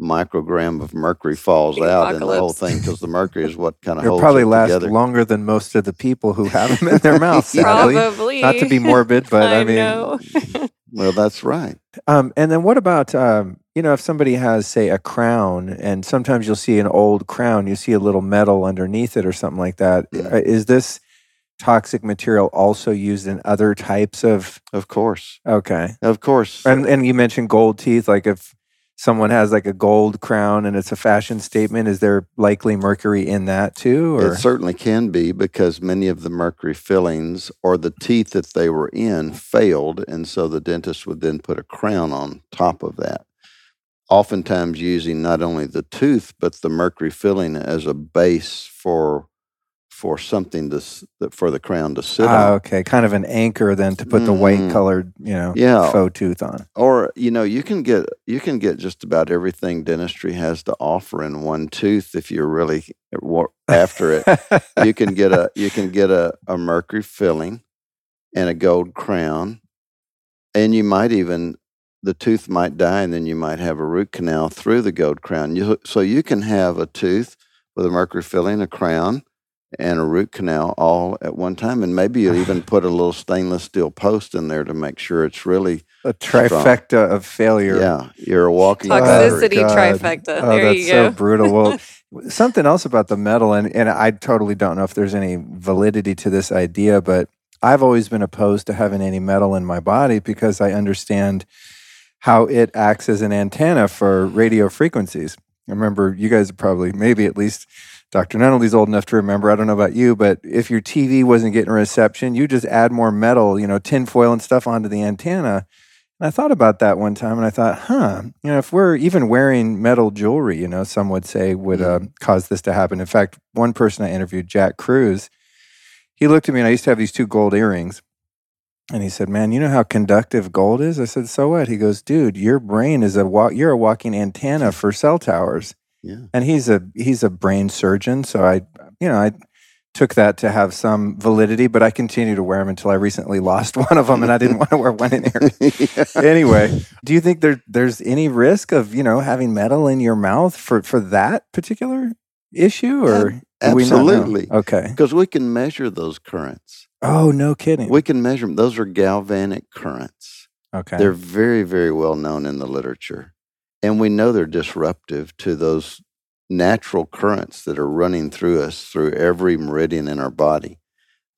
microgram of mercury falls The out in the whole thing because the mercury is what kind of It'll holds probably it last together. longer than most of the people who have them in their mouth, sadly. Probably. Not to be morbid, but I, I mean. Well, that's right. Um, and then what about um, you know if somebody has say a crown, and sometimes you'll see an old crown, you see a little metal underneath it or something like that. Mm. Uh, Is this toxic material also used in other types of? Of course. Okay, Of course. and and you mentioned gold teeth. Like if someone has like a gold crown and it's a fashion statement, is there likely mercury in that too? Or It certainly can be because many of the mercury fillings or the teeth that they were in failed. And so the dentist would then put a crown on top of that. Oftentimes using not only the tooth, but the mercury filling as a base for for something to for the crown to sit Ah, on. okay, kind of an anchor then to put the white Mhm. colored, you know, Yeah. faux tooth on. Or you know, you can get you can get just about everything dentistry has to offer in one tooth if you're really after it. you can get a you can get a, a mercury filling and a gold crown and you might even the tooth might die and then you might have a root canal through the gold crown you, so you can have a tooth with a mercury filling a crown and a root canal all at one time and maybe you even put a little stainless steel post in there to make sure it's really a trifecta of failure. yeah you're a walking Toxicity battery. Oh, God. trifecta. Oh, there that's you so go. brutal. Well, something else about the metal, and, and I totally don't know if there's any validity to this idea, but I've always been opposed to having any metal in my body because I understand how it acts as an antenna for radio frequencies. I remember you guys probably, maybe at least Dr. Nunnally's old enough to remember. I don't know about you, but if your TV wasn't getting reception, you just add more metal, you know, tinfoil and stuff onto the antenna. And I thought about that one time and I thought, huh, you know, if we're even wearing metal jewelry, you know, some would say would uh, cause this to happen. In fact, one person I interviewed, Jack Kruse, he looked at me and I used to have these two gold earrings. And he said, "Man, you know how conductive gold is?" I said, "So what?" He goes, "Dude, your brain is a wa- you're a walking antenna for cell towers." Yeah. And he's a he's a brain surgeon, so I you know I took that to have some validity, but I continue to wear them until I recently lost one of them, and I didn't want to wear one in here anyway, do you think there there's any risk of you know having metal in your mouth for for that particular issue, or we absolutely. Okay. because we can measure those currents Oh, no kidding. we can measure them those are galvanic currents okay. They're very, very well known in the literature. And we know they're disruptive to those natural currents that are running through us through every meridian in our body.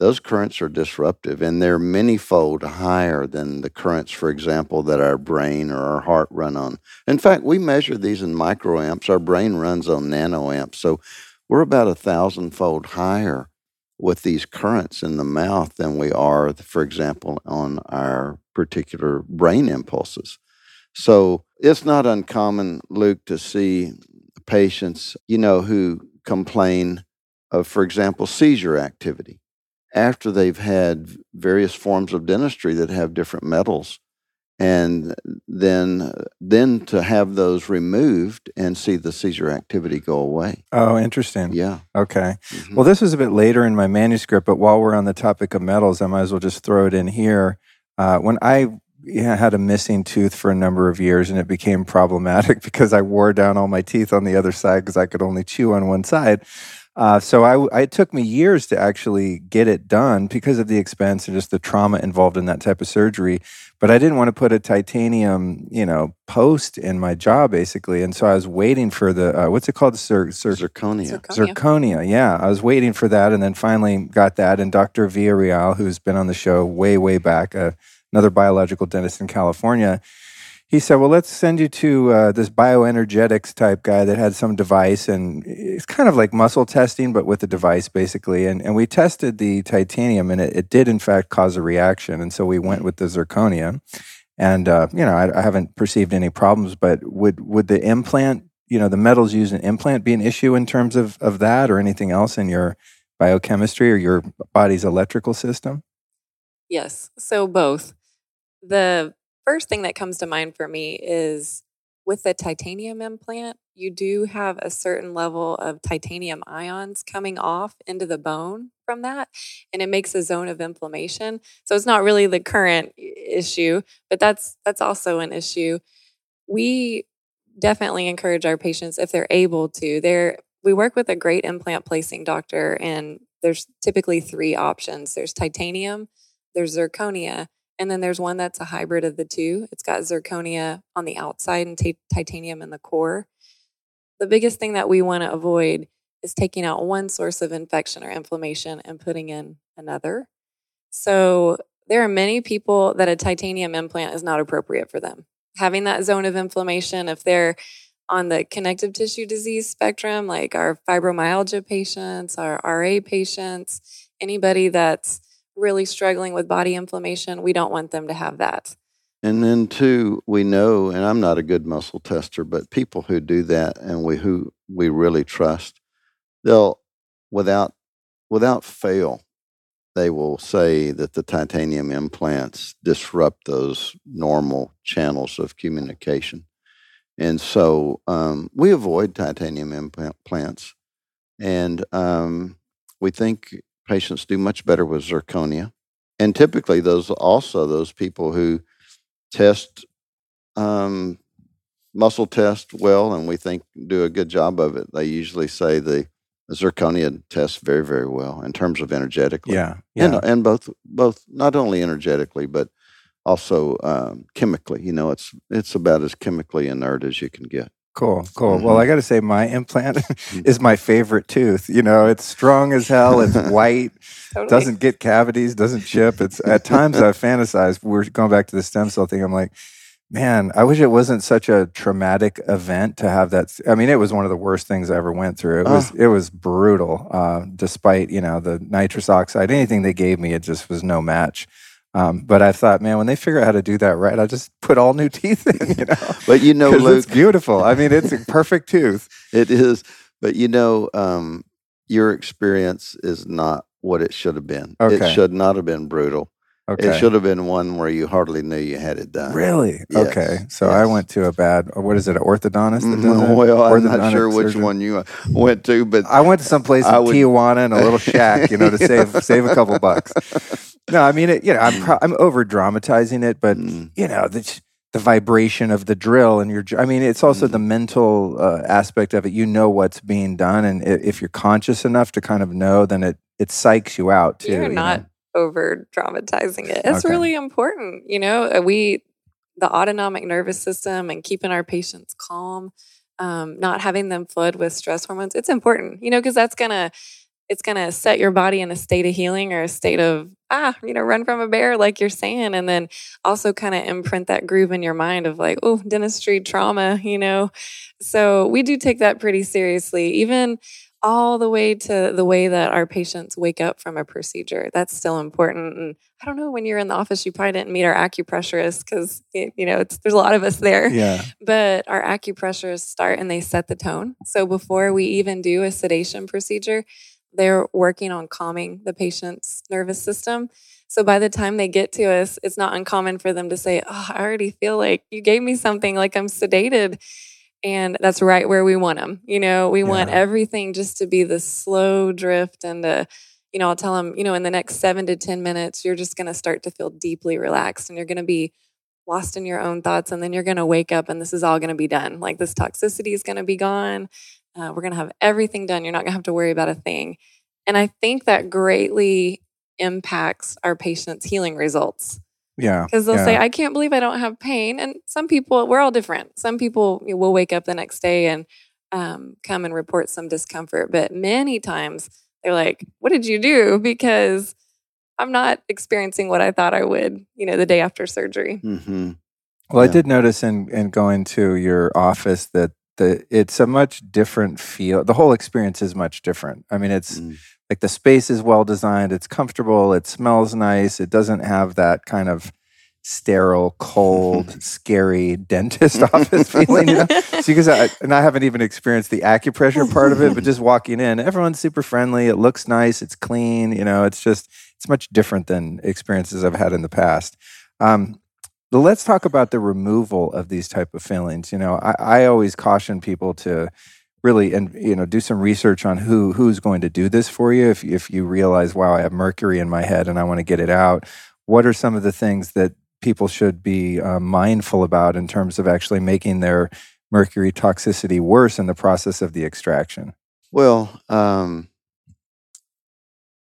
Those currents are disruptive and they're many-fold higher than the currents, for example, that our brain or our heart run on. In fact, we measure these in microamps. Our brain runs on nanoamps. So we're about a thousand-fold higher with these currents in the mouth than we are, for example, on our particular brain impulses. So it's not uncommon, Luke, to see patients, you know, who complain of, for example, seizure activity after they've had various forms of dentistry that have different metals. And then, then to have those removed and see the seizure activity go away. oh, interesting. Yeah. Okay. Mhm. Well, this was a bit later in my manuscript, but while we're on the topic of metals, I might as well just throw it in here. Uh, when I yeah, had a missing tooth for a number of years, and it became problematic because I wore down all my teeth on the other side because I could only chew on one side. Uh, so I, it took me years to actually get it done because of the expense and just the trauma involved in that type of surgery. But I didn't want to put a titanium, you know, post in my jaw basically, and so I was waiting for the uh, what's it called, Sir, Sir, Zirconia. Zirconia. Zirconia, yeah. I was waiting for that and then finally got that. And Dr. Villarreal, who's been on the show way, way back, a another biological dentist in California. He said, "Well, let's send you to uh, this bioenergetics type guy that had some device, and it's kind of like muscle testing, but with a device, basically." And and we tested the titanium, and it, it did in fact cause a reaction, and so we went with the zirconia. And uh, you know, I, I haven't perceived any problems, but would would the implant, you know, the metals used in implant be an issue in terms of of that, or anything else in your biochemistry or your body's electrical system? Yes. So both. The first thing that comes to mind for me is with the titanium implant, you do have a certain level of titanium ions coming off into the bone from that, and it makes a zone of inflammation. So it's not really the current issue, but that's that's also an issue. We definitely encourage our patients if they're able to. They're we work with a great implant placing doctor, and there's typically three options there's titanium, there's zirconia, and then there's one that's a hybrid of the two. It's got zirconia on the outside and t- titanium in the core. The biggest thing that we want to avoid is taking out one source of infection or inflammation and putting in another. So there are many people that a titanium implant is not appropriate for them. Having that zone of inflammation, if they're on the connective tissue disease spectrum, like our fibromyalgia patients, our RA patients, anybody that's really struggling with body inflammation, we don't want them to have that. And then two, we know, and I'm not a good muscle tester, but people who do that and we who we really trust, they'll without without fail, they will say that the titanium implants disrupt those normal channels of communication. And so um, we avoid titanium implants. And um, we think patients do much better with zirconia. And typically, those also those people who test um, muscle test well, and we think do a good job of it. They usually say the, zirconia tests very, very well in terms of energetically. Yeah, yeah. And, and both, both not only energetically, but also um, chemically. You know, it's it's about as chemically inert as you can get. Cool, cool. Mm-hmm. Well, I got to say, my implant is my favorite tooth. You know, it's strong as hell. It's white, totally. doesn't get cavities, doesn't chip. It's at times I fantasize. We're going back to the stem cell thing. I'm like, man, I wish it wasn't such a traumatic event to have that. I mean, it was one of the worst things I ever went through. It was it was brutal. Uh, despite you know the nitrous oxide, anything they gave me, it just was no match. Um, but I thought, man, when they figure out how to do that right, I'll just put all new teeth in, you know. but you know, Luke, it's beautiful. I mean, it's a perfect tooth. It is. But you know, um, your experience is not what it should have been. Okay. It should not have been brutal. Okay. It should have been one where you hardly knew you had it done. Really? Yes. Okay. So yes. I went to a bad, what is it, an orthodontist? That mm-hmm. Well, I'm not sure which one you uh, went to, but I went to some place in would... Tijuana in a little shack, you know, to save save a couple bucks. No, I mean, it, you know, I'm pro- I'm over dramatizing it, but mm. you know, the the vibration of the drill and your. I mean, it's also mm. the mental uh, aspect of it. You know what's being done, and if you're conscious enough to kind of know, then it it psychs you out too. You're you not know? over dramatizing it. It's okay. really important. You know, uh, we the autonomic nervous system and keeping our patients calm. Um, not having them flood with stress hormones, it's important, you know, because that's gonna it's going to set your body in a state of healing or a state of ah you know run from a bear like you're saying and then also kind of imprint that groove in your mind of like oh dentistry trauma you know? So we do take that pretty seriously even all the way to the way that our patients wake up from a procedure that's still important and i don't know when you're in the office you probably didn't meet our acupressurist because you know there's a lot of us there yeah. but our acupressurists start and they set the tone. So before we even do a sedation procedure they're working on calming the patient's nervous system. So by the time they get to us, it's not uncommon for them to say, Oh, I already feel like you gave me something like I'm sedated. And that's right where we want them. You know, we yeah. want everything just to be the slow drift and the, you know, I'll tell them, you know, in the next seven to 10 minutes, you're just going to start to feel deeply relaxed and you're going to be lost in your own thoughts. And then you're going to wake up and this is all going to be done. Like this toxicity is going to be gone. Uh, we're going to have everything done. You're not going to have to worry about a thing. And I think that greatly impacts our patients' healing results. Yeah. Because they'll yeah. say, I can't believe I don't have pain. And some people, we're all different. Some people will wake up the next day and um, come and report some discomfort. But many times they're like, What did you do? Because I'm not experiencing what I thought I would, you know, the day after surgery. Mm-hmm. Well, Yeah. I did notice in, in going to your office that the it's a much different feel. The whole experience is much different. I mean, it's Mm. like the space is well designed. It's comfortable. It smells nice. It doesn't have that kind of sterile, cold, scary dentist office feeling. You know? So because I and I haven't even experienced the acupressure part of it, but just walking in, everyone's super friendly. It looks nice. It's clean. You know, it's just it's much different than experiences I've had in the past. Um, let's talk about the removal of these type of feelings You know, I, I always caution people to really and you know do some research on who who's going to do this for you. If if you realize, wow, I have mercury in my head and I want to get it out, what are some of the things that people should be uh, mindful about in terms of actually making their mercury toxicity worse in the process of the extraction? Well, um,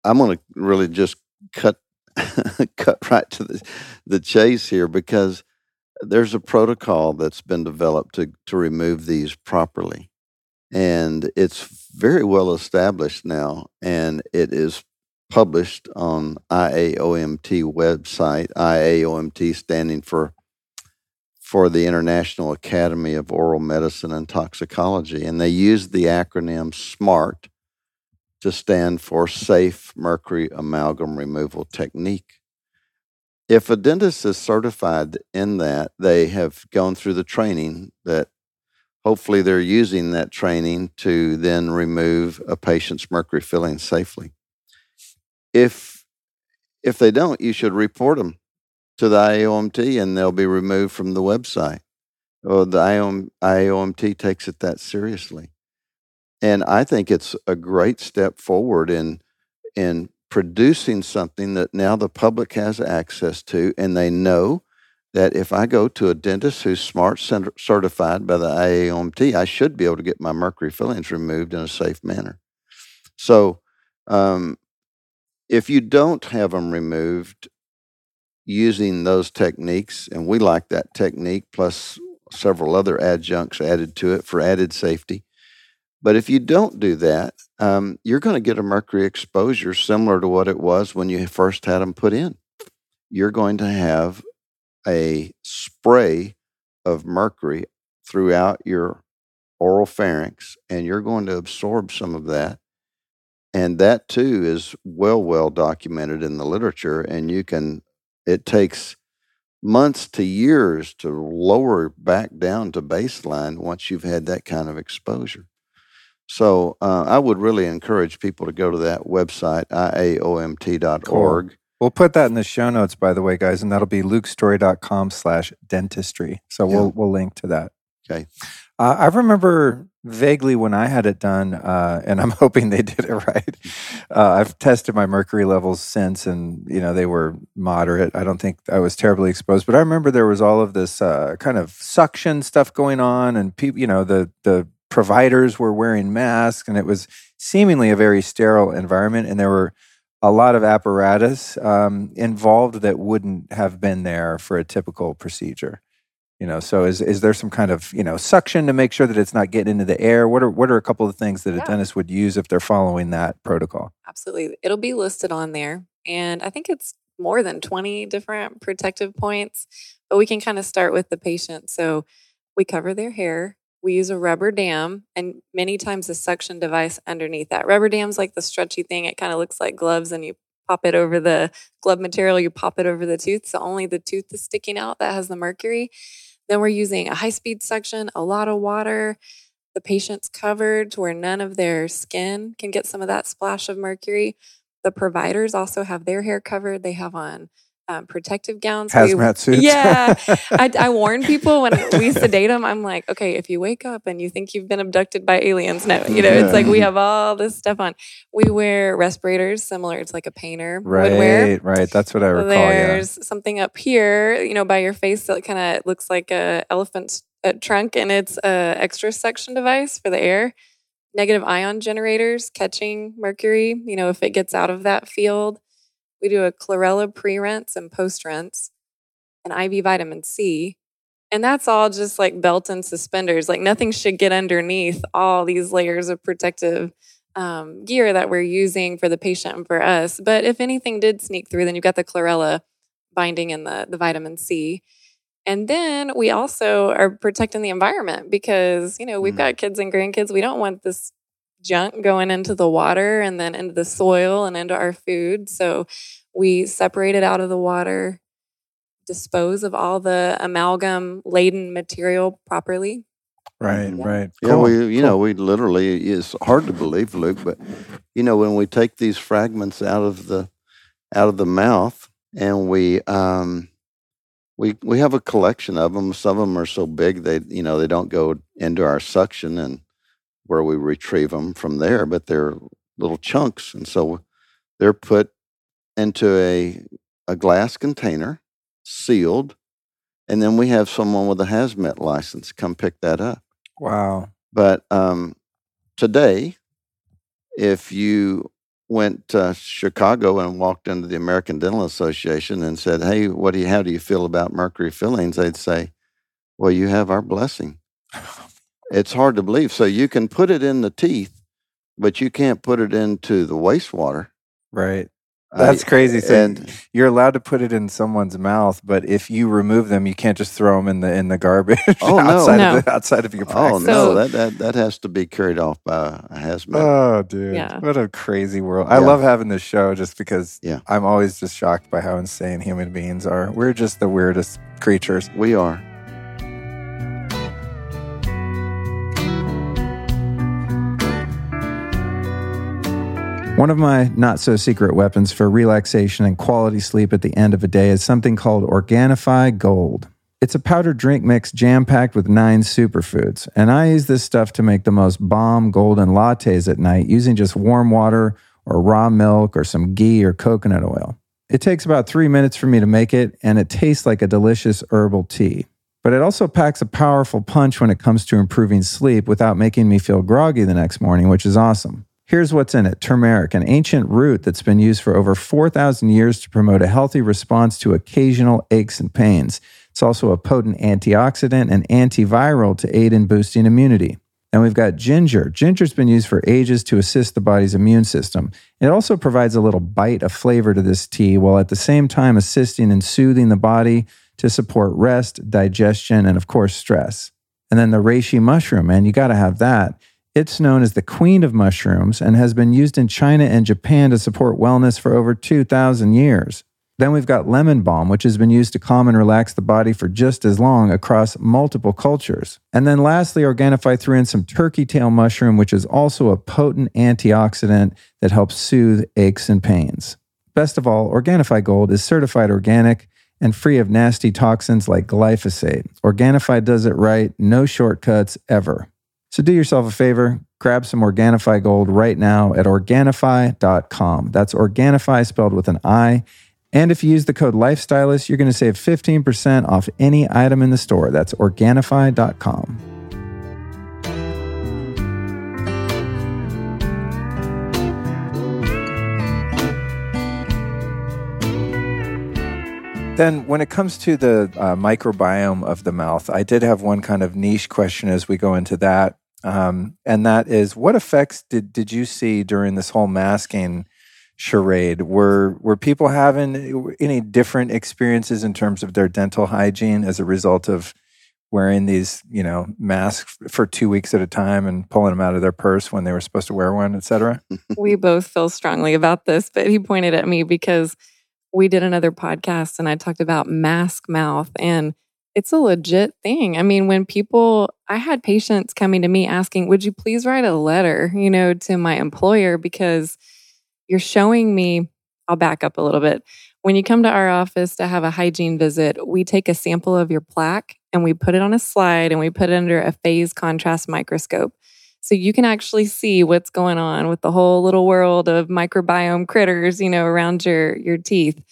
I'm going to really just cut cut right to the the chase here because there's a protocol that's been developed to to remove these properly, and it's very well established now, and it is published on IAOMT website. IAOMT standing for for the International Academy of Oral Medicine and Toxicology, and they use the acronym SMART to stand for Safe Mercury Amalgam Removal Technique. If a dentist is certified in that, they have gone through the training that hopefully they're using that training to then remove a patient's mercury filling safely. If if they don't, you should report them to the IOMT and they'll be removed from the website. Well, the IOM, IOMT takes it that seriously. And I think it's a great step forward in in producing something that now the public has access to and they know that if I go to a dentist who's smart cert- certified by the IAOMT, I should be able to get my mercury fillings removed in a safe manner. So, um, if you don't have them removed using those techniques, and we like that technique plus several other adjuncts added to it for added safety. But if you don't do that, um, you're going to get a mercury exposure similar to what it was when you first had them put in. You're going to have a spray of mercury throughout your oral pharynx, and you're going to absorb some of that. And that too is well, well documented in the literature. And you can, it takes months to years to lower back down to baseline once you've had that kind of exposure. So uh, I would really encourage people to go to that website, iaomt.org. We'll put that in the show notes, by the way, guys, and that'll be lukestorey.com slash dentistry. So we'll Yeah. we'll link to that. Okay. Uh, I remember vaguely when I had it done, uh, and I'm hoping they did it right. Uh, I've tested my mercury levels since, and you know they were moderate. I don't think I was terribly exposed, but I remember there was all of this uh, kind of suction stuff going on, and people, you know, the the providers were wearing masks, and it was seemingly a very sterile environment, and there were a lot of apparatus um, involved that wouldn't have been there for a typical procedure. You know, so is is there some kind of you know suction to make sure that it's not getting into the air? What are what are a couple of things that a dentist would use if they're following that protocol? Absolutely. It'll be listed on there. And I think it's more than 20 different protective points, but we can kind of start with the patient. So we cover their hair. We use a rubber dam and many times a suction device underneath that. Rubber dam's like the stretchy thing. It kind of looks like gloves and you pop it over the glove material, you pop it over the tooth. So only the tooth is sticking out that has the mercury. Then we're using a high speed suction, a lot of water. The patient's covered to where none of their skin can get some of that splash of mercury. The providers also have their hair covered. They have on um, protective gowns. We- Hazmat suits. Yeah. I, I warn people when we sedate them. I'm like, okay, if you wake up and you think you've been abducted by aliens, no, you know, it's like we have all this stuff on. We wear respirators similar. It's like a painter would wear. right, right. That's what I recall. Yeah. There's something up here, you know, by your face that kind of looks like a elephant's uh, trunk, and it's a extra suction device for the air. Negative ion generators catching mercury. You know, if it gets out of that field, we do a chlorella pre-rinse and post-rinse, and IV vitamin C, and that's all just like belt and suspenders. Like nothing should get underneath all these layers of protective um, gear that we're using for the patient and for us. But if anything did sneak through, then you've got the chlorella binding in the, the vitamin C. And then we also are protecting the environment because, you know, we've Mm. got kids and grandkids. We don't want this junk going into the water and then into the soil and into our food. So we separate it out of the water, dispose of all the amalgam laden material properly. Right, Yeah. right. Yeah, Cool, we you know we literally it's hard to believe, Luke, but you know when we take these fragments out of the out of the mouth and we um we we have a collection of them. Some of them are so big they you know they don't go into our suction and where we retrieve them from there, but they're little chunks, and so they're put into a a glass container, sealed, and then we have someone with a hazmat license come pick that up. Wow. But um, today, if you went to Chicago and walked into the American Dental Association and said, "Hey, what do you? How do you feel about mercury fillings?" They'd say, "Well, you have our blessing." It's hard to believe. So you can put it in the teeth, but you can't put it into the wastewater. Right. That's crazy. So and you're allowed to put it in someone's mouth, but if you remove them, you can't just throw them in the in the garbage Oh, no. outside No. of the, outside of your oh no, So- that, that that has to be carried off by a hazmat. Oh, dude. Yeah. What a crazy world. I Yeah. love having this show just because Yeah. I'm always just shocked by how insane human beings are. We're just the weirdest creatures. we are. One of my not so secret weapons for relaxation and quality sleep at the end of a day is something called Organifi Gold. It's a powdered drink mix jam packed with nine superfoods, and I use this stuff to make the most bomb golden lattes at night using just warm water or raw milk or some ghee or coconut oil. It takes about three minutes for me to make it, and it tastes like a delicious herbal tea. But it also packs a powerful punch when it comes to improving sleep without making me feel groggy the next morning, which is awesome. Here's what's in it turmeric, an ancient root that's been used for over 4,000 years to promote a healthy response to occasional aches and pains. It's also a potent antioxidant and antiviral to aid in boosting immunity. And we've got ginger. Ginger's been used for ages to assist the body's immune system. It also provides a little bite of flavor to this tea while at the same time assisting in soothing the body to support rest, digestion, and of course, stress. And then the reishi mushroom, man, you got to have that. It's known as the queen of mushrooms and has been used in China and Japan to support wellness for over 2,000 years. Then we've got lemon balm, which has been used to calm and relax the body for just as long across multiple cultures. And then lastly, Organifi threw in some turkey tail mushroom, which is also a potent antioxidant that helps soothe aches and pains. Best of all, Organifi Gold is certified organic and free of nasty toxins like glyphosate. Organifi does it right, no shortcuts ever. So do yourself a favor, grab some Organifi Gold right now at Organifi.com. That's Organifi spelled with an I. And if you use the code LifeStylist, you're going to save 15% off any item in the store. That's Organifi.com. Then, when it comes to the uh, microbiome of the mouth, I did have one kind of niche question as we go into that. Um, and that is what effects did, did you see during this whole masking charade? Were, were people having any different experiences in terms of their dental hygiene as a result of wearing these, you know, masks for two weeks at a time and pulling them out of their purse when they were supposed to wear one, et cetera? we both feel strongly about this, but he pointed at me because we did another podcast and I talked about mask mouth and it's a legit thing. I mean, when people, I had patients coming to me asking, would you please write a letter, you know, to my employer because you're showing me, I'll back up a little bit. When you come to our office to have a hygiene visit, we take a sample of your plaque and we put it on a slide and we put it under a phase contrast microscope. So you can actually see what's going on with the whole little world of microbiome critters, you know, around your your teeth.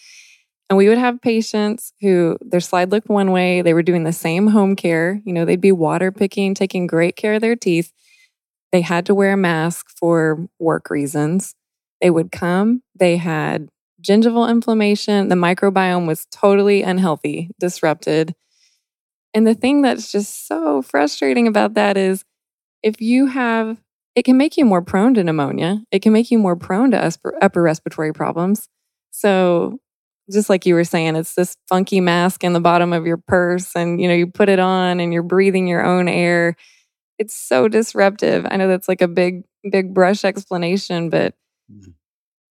And we would have patients who their slide looked one way, they were doing the same home care, you know, they'd be water picking, taking great care of their teeth. They had to wear a mask for work reasons. They would come, they had gingival inflammation, the microbiome was totally unhealthy, disrupted. And the thing that's just so frustrating about that is if you have it can make you more prone to pneumonia. It can make you more prone to upper respiratory problems. So, just like you were saying, it's this funky mask in the bottom of your purse, and you know, you put it on and you're breathing your own air. It's so disruptive. I know that's like a big, big brush explanation, but mm-hmm.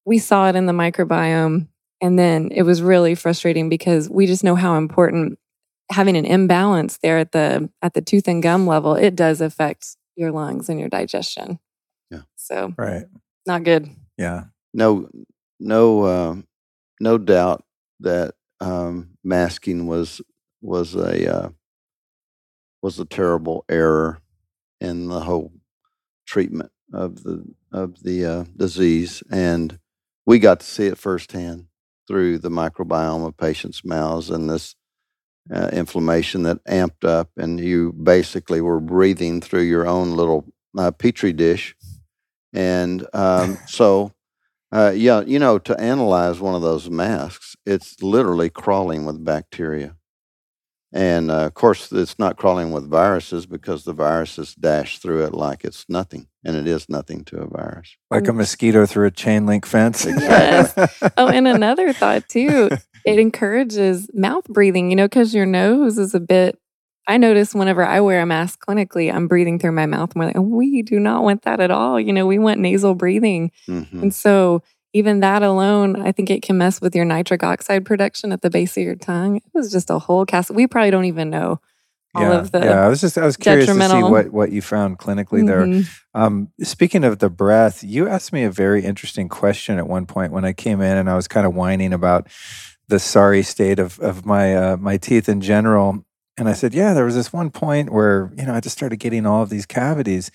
we saw it in the microbiome. And then it was really frustrating because we just know how important having an imbalance there at the at the tooth and gum level, it does affect your lungs and your digestion. Yeah. So right, not good. Yeah. No, no, uh, no doubt that um, masking was was a uh, was a terrible error in the whole treatment of the of the uh, disease, and we got to see it firsthand through the microbiome of patients' mouths and this uh, inflammation that amped up, and you basically were breathing through your own little uh, petri dish. And um, so, uh, yeah, you know, to analyze one of those masks, it's literally crawling with bacteria. And uh, of course, it's not crawling with viruses because the viruses dash through it like it's nothing, and it is nothing to a virus. Like a mosquito through a chain link fence. Exactly. Yes. oh, and another thought too it encourages mouth breathing, you know, because your nose is a bit. I notice whenever I wear a mask clinically, I'm breathing through my mouth more. Like, we do not want that at all. You know, we want nasal breathing. Mm-hmm. And so, even that alone, I think it can mess with your nitric oxide production at the base of your tongue. It was just a whole cast. We probably don't even know all yeah, of the. Yeah, I was just I was curious to see what what you found clinically mm-hmm. there. Um, speaking of the breath, you asked me a very interesting question at one point when I came in, and I was kind of whining about the sorry state of of my uh, my teeth in general. And I said, yeah, there was this one point where you know I just started getting all of these cavities.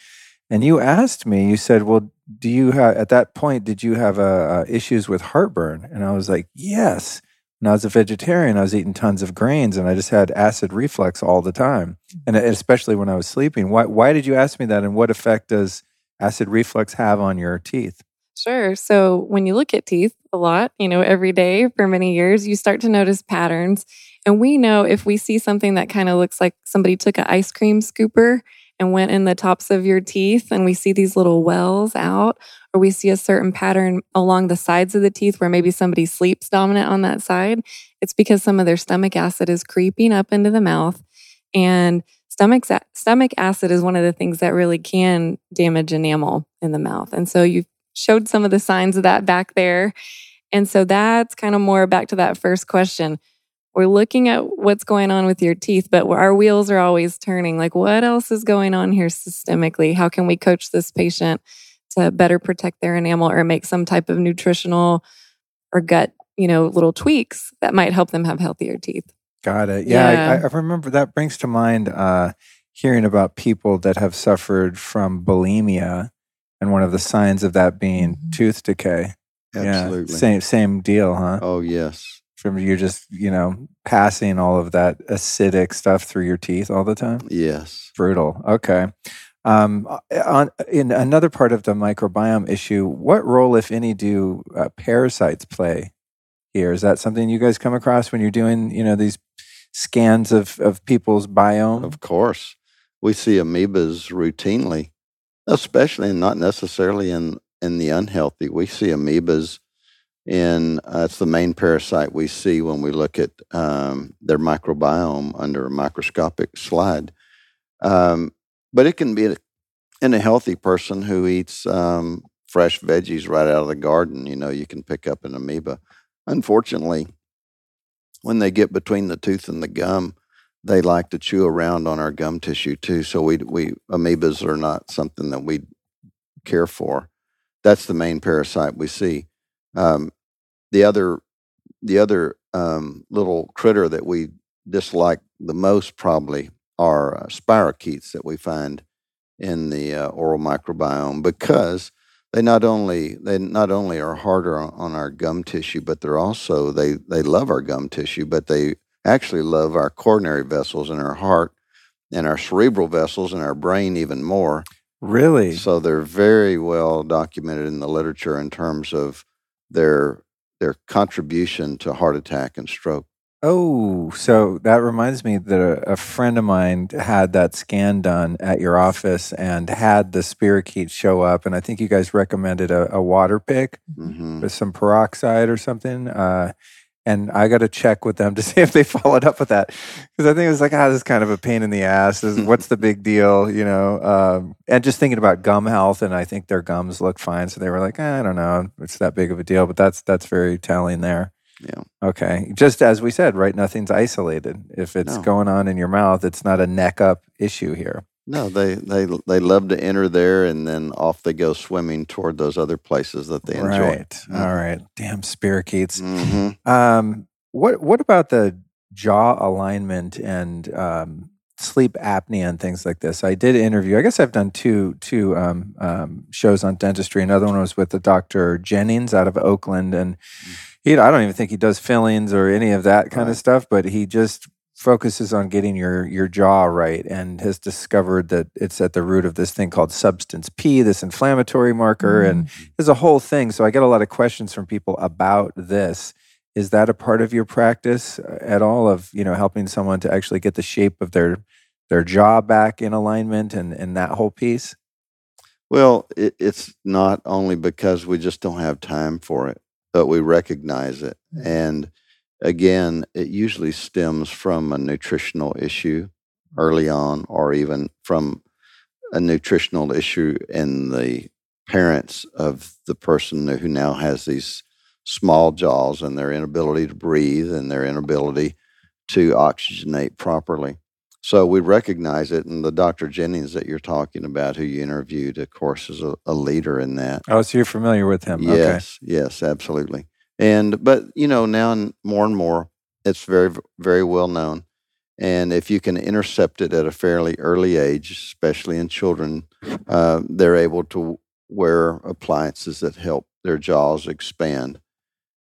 And you asked me, you said, well, do you have at that point did you have uh, uh, issues with heartburn? And I was like, yes. When I was a vegetarian, I was eating tons of grains, and I just had acid reflux all the time, and especially when I was sleeping. Why? Why did you ask me that? And what effect does acid reflux have on your teeth? Sure. So when you look at teeth a lot, you know, every day for many years, you start to notice patterns. And we know if we see something that kind of looks like somebody took an ice cream scooper and went in the tops of your teeth, and we see these little wells out, or we see a certain pattern along the sides of the teeth where maybe somebody sleeps dominant on that side, it's because some of their stomach acid is creeping up into the mouth. And stomach, stomach acid is one of the things that really can damage enamel in the mouth. And so you showed some of the signs of that back there. And so that's kind of more back to that first question. We're looking at what's going on with your teeth, but our wheels are always turning. Like, what else is going on here systemically? How can we coach this patient to better protect their enamel or make some type of nutritional or gut, you know, little tweaks that might help them have healthier teeth? Got it. Yeah, yeah. I, I, remember that brings to mind uh, hearing about people that have suffered from bulimia and one of the signs of that being mm-hmm. tooth decay. Absolutely. Yeah, same same deal, huh? Oh yes. From you're just you know passing all of that acidic stuff through your teeth all the time. Yes. Brutal. Okay. Um, on in another part of the microbiome issue, what role, if any, do uh, parasites play here? Is that something you guys come across when you're doing you know these scans of of people's biome? Of course, we see amoebas routinely especially and not necessarily in in the unhealthy. We see amoebas in uh, the main parasite we see when we look at um, their microbiome under a microscopic slide. Um, but it can be in a healthy person who eats um, fresh veggies right out of the garden. You know, you can pick up an amoeba. Unfortunately, when they get between the tooth and the gum, they like to chew around on our gum tissue too. So we we amoebas are not something that we care for. That's the main parasite we see. Um, the other the other um, little critter that we dislike the most probably are uh, spirochetes that we find in the uh, oral microbiome because they not only they not only are harder on, on our gum tissue, but they're also they they love our gum tissue, but they actually love our coronary vessels in our heart and our cerebral vessels and our brain even more. Really? So they're very well documented in the literature in terms of their their contribution to heart attack and stroke. Oh, so that reminds me that a, a, friend of mine had that scan done at your office and had the spirochete show up. And I think you guys recommended a, a water pick mm-hmm. with some peroxide or something. Uh, and I got to check with them to see if they followed up with that because I think it was like, ah, this is kind of a pain in the ass. This, what's the big deal, you know? Um, and just thinking about gum health, and I think their gums look fine, so they were like, eh, I don't know, it's that big of a deal. But that's that's very telling there. Yeah. Okay. Just as we said, right? Nothing's isolated. If it's no. going on in your mouth, it's not a neck up issue here. No, they they they love to enter there, and then off they go swimming toward those other places that they enjoy. Right. Mm-hmm. All right. Damn spirochetes. Mm-hmm. Um, what what about the jaw alignment and um, sleep apnea and things like this? I did interview. I guess I've done two two um, um shows on dentistry. Another one was with the Dr. Jennings out of Oakland, and. Mm-hmm he I don't even think he does fillings or any of that kind right. of stuff, but he just focuses on getting your your jaw right and has discovered that it's at the root of this thing called substance P, this inflammatory marker, mm-hmm. and there's a whole thing. So I get a lot of questions from people about this. Is that a part of your practice uh, at all of you know helping someone to actually get the shape of their their jaw back in alignment and and that whole piece? Well, it, it's not only because we just don't have time for it but we recognize it. Mm-hmm. And again, it usually stems from a nutritional issue early on, or even from a nutritional issue in the parents of the person who now has these small jaws and their inability to breathe and their inability to oxygenate properly. So we recognize it, and the Dr. Jennings that you're talking about, who you interviewed, of course, is a, a leader in that. Oh, so you're familiar with him? Yes, okay. yes, absolutely. And but you know now more and more, it's very very well known, and if you can intercept it at a fairly early age, especially in children, uh, they're able to wear appliances that help their jaws expand,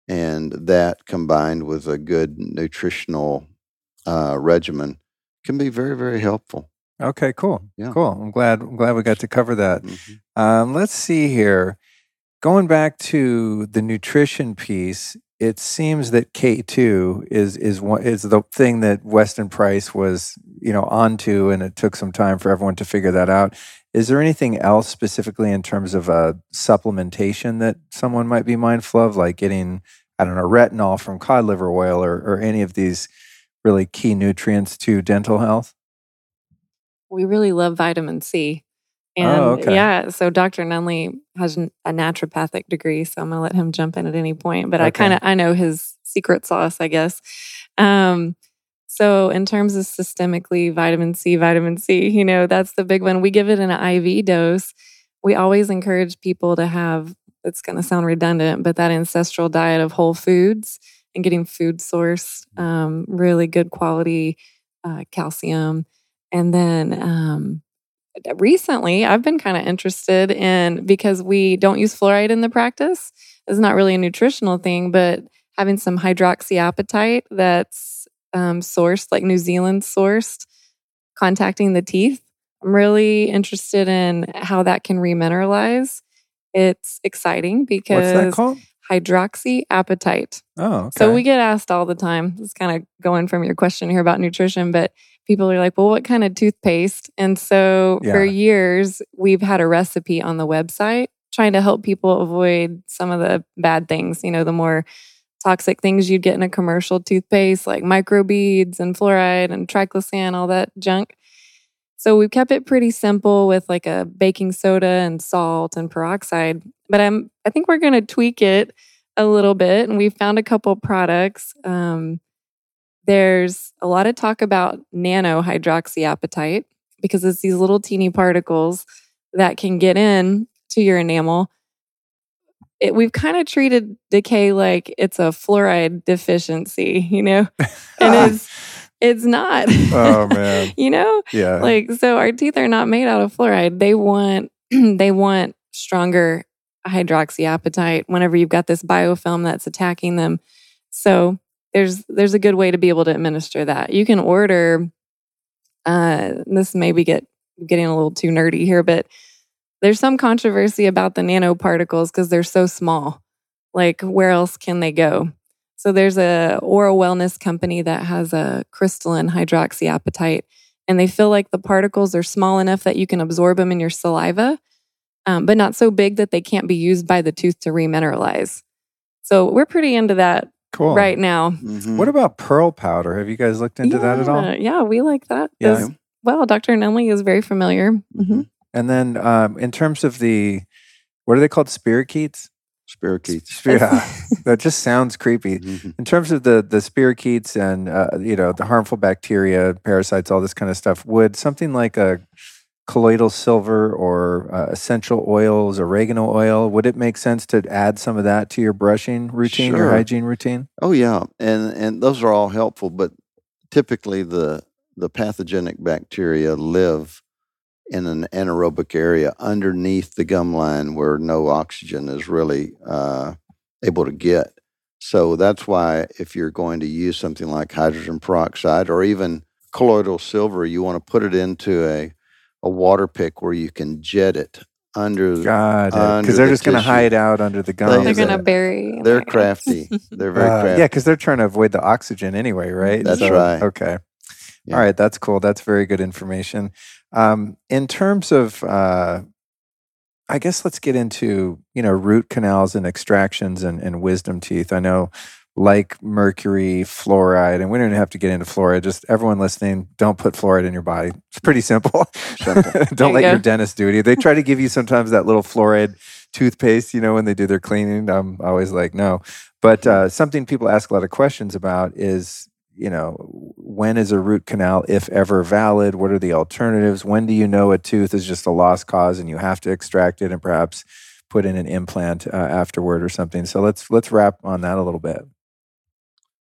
and that combined with a good nutritional uh, regimen can be very, very helpful. Okay, cool. Yeah. Cool. I'm glad I'm glad we got to cover that. Mm-hmm. Um, let's see here. Going back to the nutrition piece, it seems that K2 is is one, is the thing that Weston Price was, you know, onto and it took some time for everyone to figure that out. Is there anything else specifically in terms of a supplementation that someone might be mindful of, like getting, I don't know, retinol from cod liver oil or, or any of these really key nutrients to dental health? We really love vitamin C. And oh, okay. yeah, so Dr. Nunnally has a naturopathic degree, so I'm going to let him jump in at any point, but okay. I kind of I know his secret sauce, I guess. Um, so in terms of systemically vitamin C, vitamin C, you know, that's the big one. We give it an IV dose. We always encourage people to have it's going to sound redundant, but that ancestral diet of whole foods and getting food source, um, really good quality uh, calcium. And then um, recently, I've been kind of interested in because we don't use fluoride in the practice. It's not really a nutritional thing, but having some hydroxyapatite that's um, sourced, like New Zealand sourced, contacting the teeth. I'm really interested in how that can remineralize. It's exciting because what's that called? hydroxyapatite. Oh, okay. so we get asked all the time. It's kind of going from your question here about nutrition, but people are like, "Well, what kind of toothpaste?" And so yeah. for years, we've had a recipe on the website trying to help people avoid some of the bad things. You know, the more toxic things you'd get in a commercial toothpaste, like microbeads and fluoride and triclosan, all that junk. So we've kept it pretty simple with like a baking soda and salt and peroxide. But I'm I think we're gonna tweak it a little bit, and we found a couple products. Um, there's a lot of talk about nano hydroxyapatite because it's these little teeny particles that can get in to your enamel. It, we've kind of treated decay like it's a fluoride deficiency, you know, and it's it's not. Oh man. you know? Yeah. Like so our teeth are not made out of fluoride. They want they want stronger hydroxyapatite whenever you've got this biofilm that's attacking them. So there's there's a good way to be able to administer that. You can order uh this maybe get getting a little too nerdy here, but there's some controversy about the nanoparticles because they're so small. Like where else can they go? So there's a oral wellness company that has a crystalline hydroxyapatite, and they feel like the particles are small enough that you can absorb them in your saliva, um, but not so big that they can't be used by the tooth to remineralize. So we're pretty into that Cool. right now. Mhm. What about pearl powder? Have you guys looked into that at all? Yeah, Yeah, we like that. Yeah. as Well, Dr. Nunnally is very familiar. Mhm. And then um, in terms of the, what are they called? Spirochetes? Spirochetes. Spir- that just sounds creepy. Mhm. In terms of the the spirochetes and uh, you know the harmful bacteria, parasites, all this kind of stuff, would something like a colloidal silver or uh, essential oils, oregano oil, would it make sense to add some of that to your brushing routine, your hygiene routine? Oh yeah, and and those are all helpful, but typically the the pathogenic bacteria live in an anaerobic area underneath the gum line where no oxygen is really uh, able to get. So that's why if you're going to use something like hydrogen peroxide or even colloidal silver, you want to put it into a a water pick where you can jet it under. Got it. Because they're the just going to hide out under the gum. They- They're going to bury. They're there. crafty. They're very Uh, crafty. yeah, because they're trying to avoid the oxygen anyway, right? That's right. Okay. Yeah. All right, that's cool. That's very good information. Um, in terms of, uh, I guess let's get into you know root canals and extractions and, and wisdom teeth. I know, like mercury, fluoride, and we don't even have to get into fluoride. Just everyone listening, don't put fluoride in your body. It's pretty simple. Simple. don't you let your dentist do it. They try to give you sometimes that little fluoride toothpaste, you know, when they do their cleaning. I'm always like, no. But uh, something people ask a lot of questions about is, you know, when is a root canal, if ever, valid? What are the alternatives? When do you know a tooth is just a lost cause and you have to extract it and perhaps put in an implant uh, afterward or something? So let's let's wrap on that a little bit.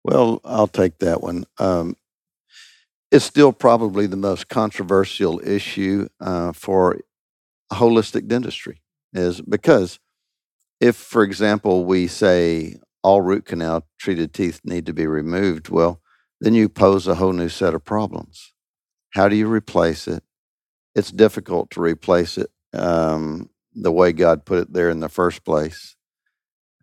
Well, I'll take that one. Um, it's still probably the most controversial issue uh, for holistic dentistry, is because if, for example, we say all root canal treated teeth need to be removed, well, then you pose a whole new set of problems. How do you replace it? It's difficult to replace it um, the way God put it there in the first place.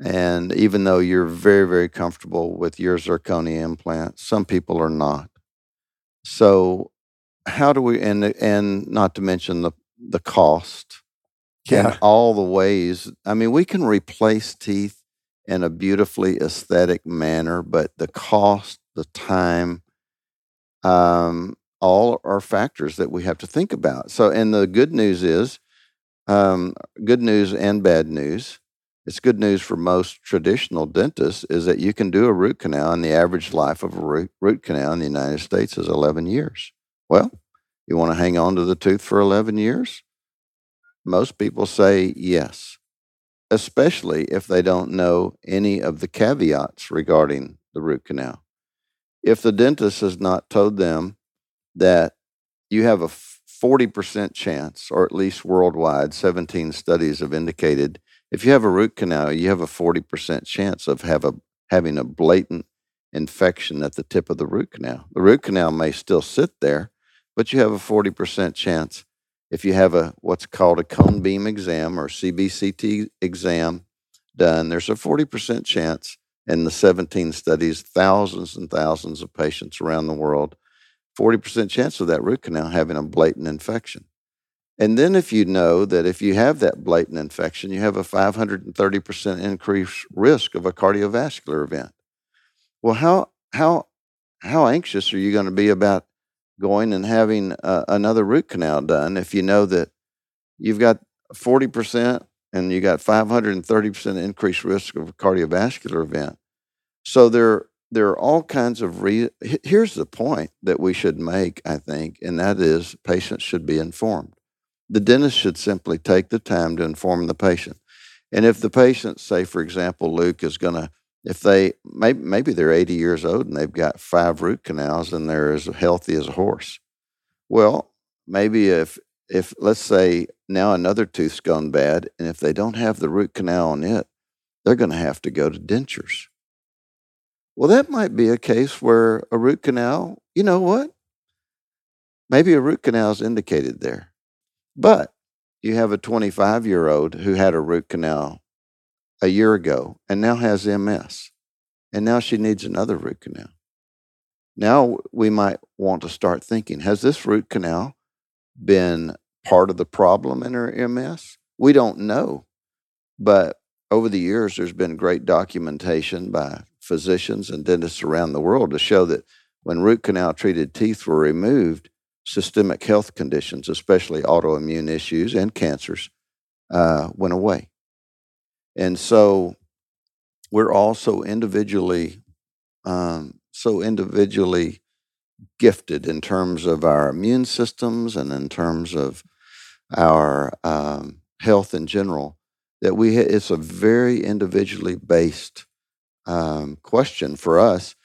And even though you're very, very comfortable with your zirconia implant, some people are not. So, how do we and and not to mention the the cost and all the ways. I mean, we can replace teeth in a beautifully aesthetic manner, but the cost, the time, um, all are factors that we have to think about. So, and the good news is, um, good news and bad news. It's good news for most traditional dentists is that you can do a root canal, and the average life of a root, root canal in the United States is 11 years. Well, you want to hang on to the tooth for 11 years? Most people say yes, especially if they don't know any of the caveats regarding the root canal. If the dentist has not told them that you have a 40% chance, or at least worldwide, 17 studies have indicated if you have a root canal, you have a 40% chance of have a, having a blatant infection at the tip of the root canal. The root canal may still sit there, but you have a 40% chance if you have a what's called a cone beam exam or CBCT exam done, there's a 40% chance in the 17 studies, thousands and thousands of patients around the world, 40% chance of that root canal having a blatant infection. And then if you know that if you have that blatant infection, you have a 530% increased risk of a cardiovascular event. Well, how how how anxious are you going to be about going and having uh, another root canal done if you know that you've got 40% and you got 530% increased risk of a cardiovascular event? So there there are all kinds of re- he- here's the point that we should make, I think, and that is patients should be informed. The dentist should simply take the time to inform the patient. And if the patient, say for example, Luke is going to if they maybe maybe they're 80 years old and they've got five root canals and they're as healthy as a horse. Well, maybe if if let's say now another tooth's gone bad and if they don't have the root canal on it, they're going to have to go to dentures. Well, that might be a case where a root canal, you know what? Maybe a root canal is indicated there. But you have a 25 year old who had a root canal a year ago and now has MS. and now she needs another root canal. Now we might want to start thinking has this root canal been part of the problem in her MS? We don't know. But over the years, there's been great documentation by physicians and dentists around the world to show that when root canal treated teeth were removed, systemic health conditions, especially autoimmune issues and cancers, uh, went away. And so we're also individually, um, so individually gifted in terms of our immune systems and in terms of our um, health in general that we ha- it's a very individually based um, question for us.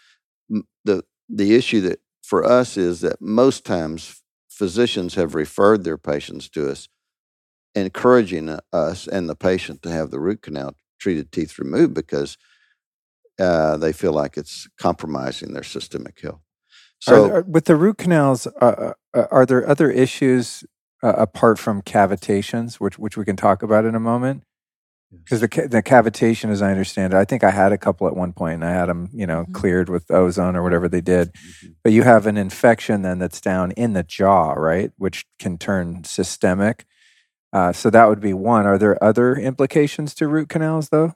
the The issue that for us is that most times physicians have referred their patients to us, encouraging us and the patient to have the root canal treated teeth removed because uh, they feel like it's compromising their systemic health. So, there, with the root canals, uh, uh, are there other issues uh, apart from cavitations, which which we can talk about in a moment? Because the the cavitation, as I understand it, I think I had a couple at one point, and I had them, you know, mm-hmm. cleared with ozone or whatever they did. Mm-hmm. But you have an infection then that's down in the jaw, right, which can turn systemic. Uh, so that would be one. Are there other implications to root canals, though?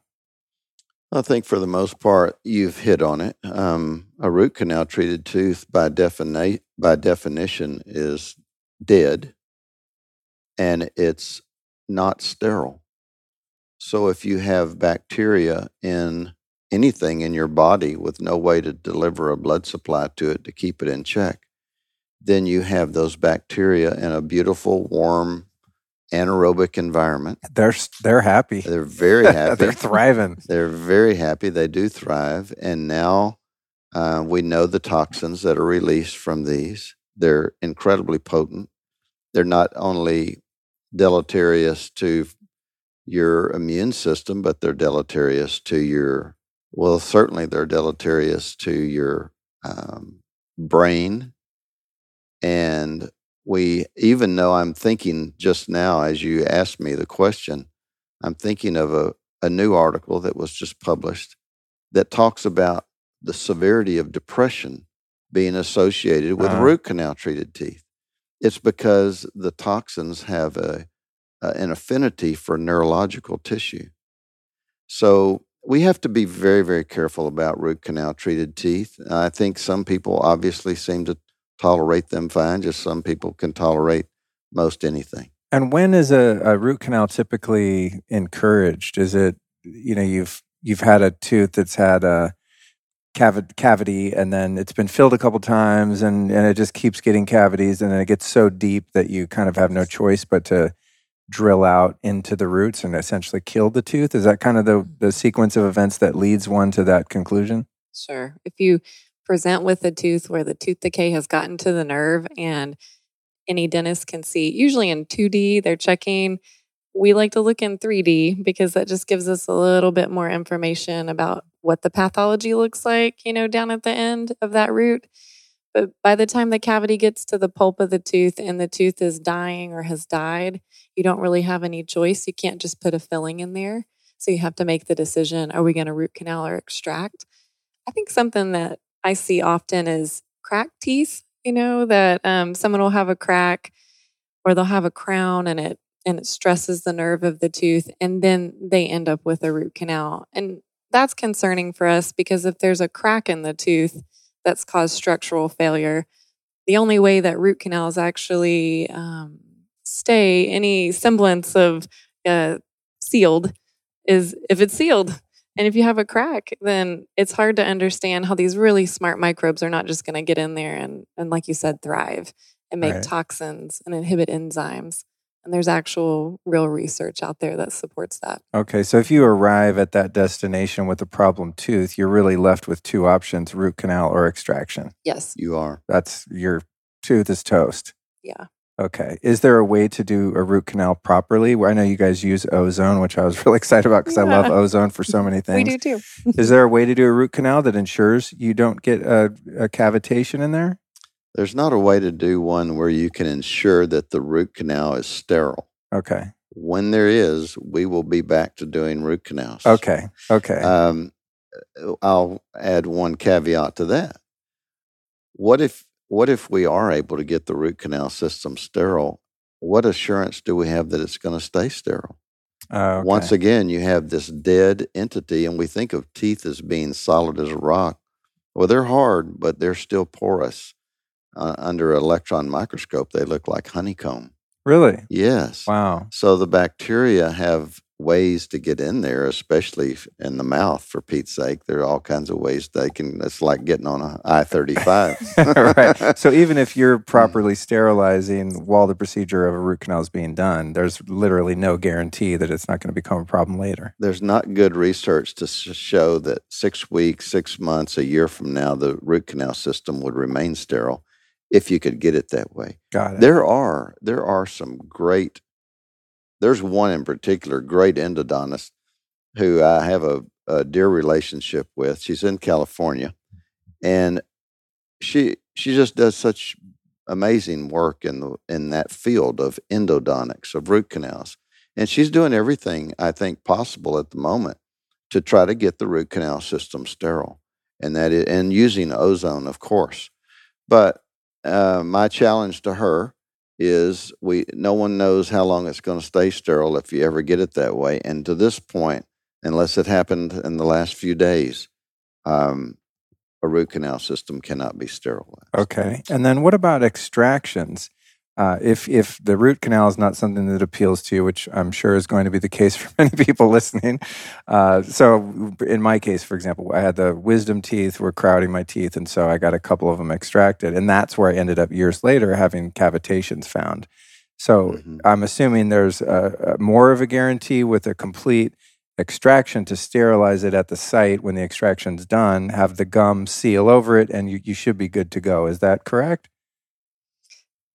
I think for the most part, you've hit on it. Um, a root canal treated tooth, by, defini- by definition, is dead and it's not sterile. So if you have bacteria in anything in your body with no way to deliver a blood supply to it to keep it in check, then you have those bacteria in a beautiful, warm, anaerobic environment. They're they're happy. They're very happy. they're thriving. They're very happy. They do thrive, and now uh, we know the toxins that are released from these. They're incredibly potent. They're not only deleterious to your immune system, but they're deleterious to your, well, certainly they're deleterious to your um, brain. And we, even though I'm thinking just now, as you asked me the question, I'm thinking of a, a new article that was just published that talks about the severity of depression being associated with uh-huh. root canal treated teeth. It's because the toxins have a uh, an affinity for neurological tissue. So we have to be very, very careful about root canal treated teeth. I think some people obviously seem to tolerate them fine, just some people can tolerate most anything. And when is a, a root canal typically encouraged? Is it, you know, you've you've had a tooth that's had a cavity and then it's been filled a couple times and, and it just keeps getting cavities and then it gets so deep that you kind of have no choice but to drill out into the roots and essentially kill the tooth? Is that kind of the, mm-hmm. the sequence of events that leads one to that conclusion? Sure. If you present with a tooth where the tooth decay has gotten to the nerve and any dentist can see, usually in 2D, they're checking. We like to look in 3D because that just gives us a little bit more information about what the pathology looks like, you know, down at the end of that root. But by the time the cavity gets to the pulp of the tooth and the tooth is dying or has died, you don't really have any choice. You can't just put a filling in there. So you have to make the decision are we going to root canal or extract? I think something that I see often is cracked teeth, you know, that um, someone will have a crack or they'll have a crown and it and it stresses the nerve of the tooth and then they end up with a root canal. And that's concerning for us because if there's a crack in the tooth, that's caused structural failure. The only way that root canals actually um, stay any semblance of uh, sealed is if it's sealed. And if you have a crack, then it's hard to understand how these really smart microbes are not just going to get in there and, and, like you said, thrive and make right. toxins and inhibit enzymes. And there's actual real research out there that supports that. Okay. So if you arrive at that destination with a problem tooth, you're really left with two options root canal or extraction. Yes. You are. That's your tooth is toast. Yeah. Okay. Is there a way to do a root canal properly? I know you guys use ozone, which I was really excited about because yeah. I love ozone for so many things. we do too. is there a way to do a root canal that ensures you don't get a, a cavitation in there? There's not a way to do one where you can ensure that the root canal is sterile. Okay. When there is, we will be back to doing root canals. Okay. Okay. Um, I'll add one caveat to that. What if what if we are able to get the root canal system sterile? What assurance do we have that it's going to stay sterile? Uh, okay. Once again, you have this dead entity, and we think of teeth as being solid as a rock. Well, they're hard, but they're still porous. Uh, under electron microscope, they look like honeycomb. Really? Yes. Wow. So the bacteria have ways to get in there, especially in the mouth. For Pete's sake, there are all kinds of ways they can. It's like getting on a I thirty five. Right. So even if you're properly sterilizing while the procedure of a root canal is being done, there's literally no guarantee that it's not going to become a problem later. There's not good research to show that six weeks, six months, a year from now, the root canal system would remain sterile if you could get it that way. Got it. There are there are some great there's one in particular, great endodontist, who I have a, a dear relationship with. She's in California, and she she just does such amazing work in the in that field of endodontics of root canals, and she's doing everything I think possible at the moment to try to get the root canal system sterile, and that is, and using ozone, of course. But uh, my challenge to her is we no one knows how long it's going to stay sterile if you ever get it that way. And to this point, unless it happened in the last few days, um, a root canal system cannot be sterilized. Okay. And then what about extractions? Uh, if if the root canal is not something that appeals to you, which I'm sure is going to be the case for many people listening, uh, so in my case, for example, I had the wisdom teeth were crowding my teeth, and so I got a couple of them extracted, and that's where I ended up years later having cavitations found. So mm-hmm. I'm assuming there's a, a more of a guarantee with a complete extraction to sterilize it at the site when the extraction's done, have the gum seal over it, and you, you should be good to go. Is that correct?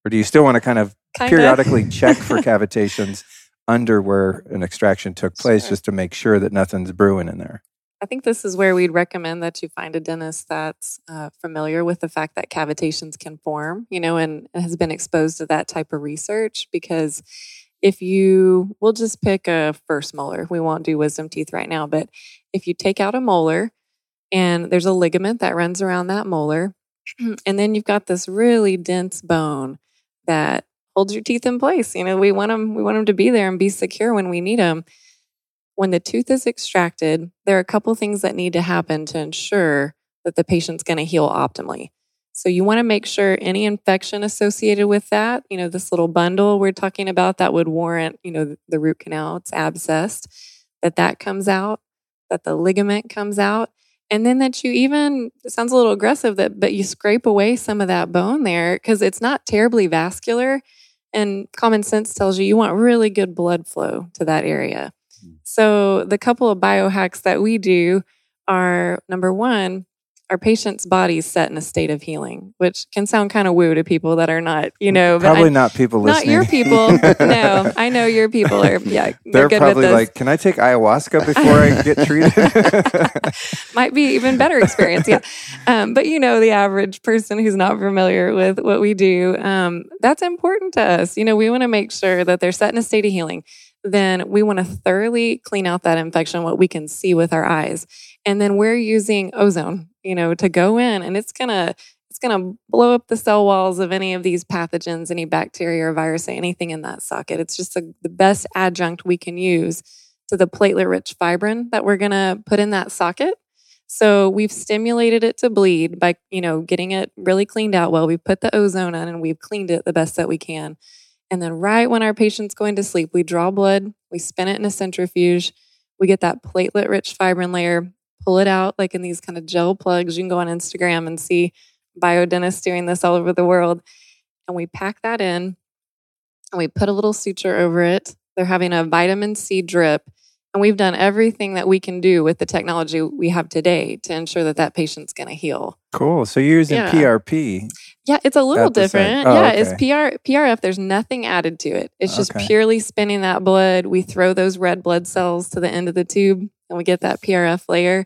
Or do you still want to kind of Kinda. periodically check for cavitations under where an extraction took place sure. just to make sure that nothing's brewing in there? I think this is where we'd recommend that you find a dentist that's uh, familiar with the fact that cavitations can form, you know, and, and has been exposed to that type of research. Because if you, we'll just pick a first molar, we won't do wisdom teeth right now, but if you take out a molar and there's a ligament that runs around that molar, and then you've got this really dense bone that holds your teeth in place. You know, we want them we want them to be there and be secure when we need them. When the tooth is extracted, there are a couple things that need to happen to ensure that the patient's going to heal optimally. So you want to make sure any infection associated with that, you know, this little bundle we're talking about that would warrant, you know, the root canal, it's abscessed, that that comes out, that the ligament comes out, and then that you even it sounds a little aggressive that but you scrape away some of that bone there because it's not terribly vascular and common sense tells you you want really good blood flow to that area hmm. so the couple of biohacks that we do are number one our patient's body's set in a state of healing, which can sound kind of woo to people that are not, you know, probably I, not people listening. Not your people. no, I know your people are. Yeah, they're, they're probably like, "Can I take ayahuasca before I get treated?" Might be even better experience. Yeah, um, but you know, the average person who's not familiar with what we do, um, that's important to us. You know, we want to make sure that they're set in a state of healing then we want to thoroughly clean out that infection, what we can see with our eyes. And then we're using ozone, you know, to go in and it's going to, it's going to blow up the cell walls of any of these pathogens, any bacteria or virus, anything in that socket. It's just a, the best adjunct we can use to the platelet rich fibrin that we're going to put in that socket. So we've stimulated it to bleed by, you know, getting it really cleaned out well. We've put the ozone in and we've cleaned it the best that we can. And then, right when our patient's going to sleep, we draw blood, we spin it in a centrifuge, we get that platelet rich fibrin layer, pull it out like in these kind of gel plugs. You can go on Instagram and see biodentists doing this all over the world. And we pack that in and we put a little suture over it. They're having a vitamin C drip and we've done everything that we can do with the technology we have today to ensure that that patient's going to heal. Cool. So you're using yeah. PRP. Yeah, it's a little different. Oh, yeah, okay. it's PR PRF. There's nothing added to it. It's just okay. purely spinning that blood. We throw those red blood cells to the end of the tube and we get that PRF layer.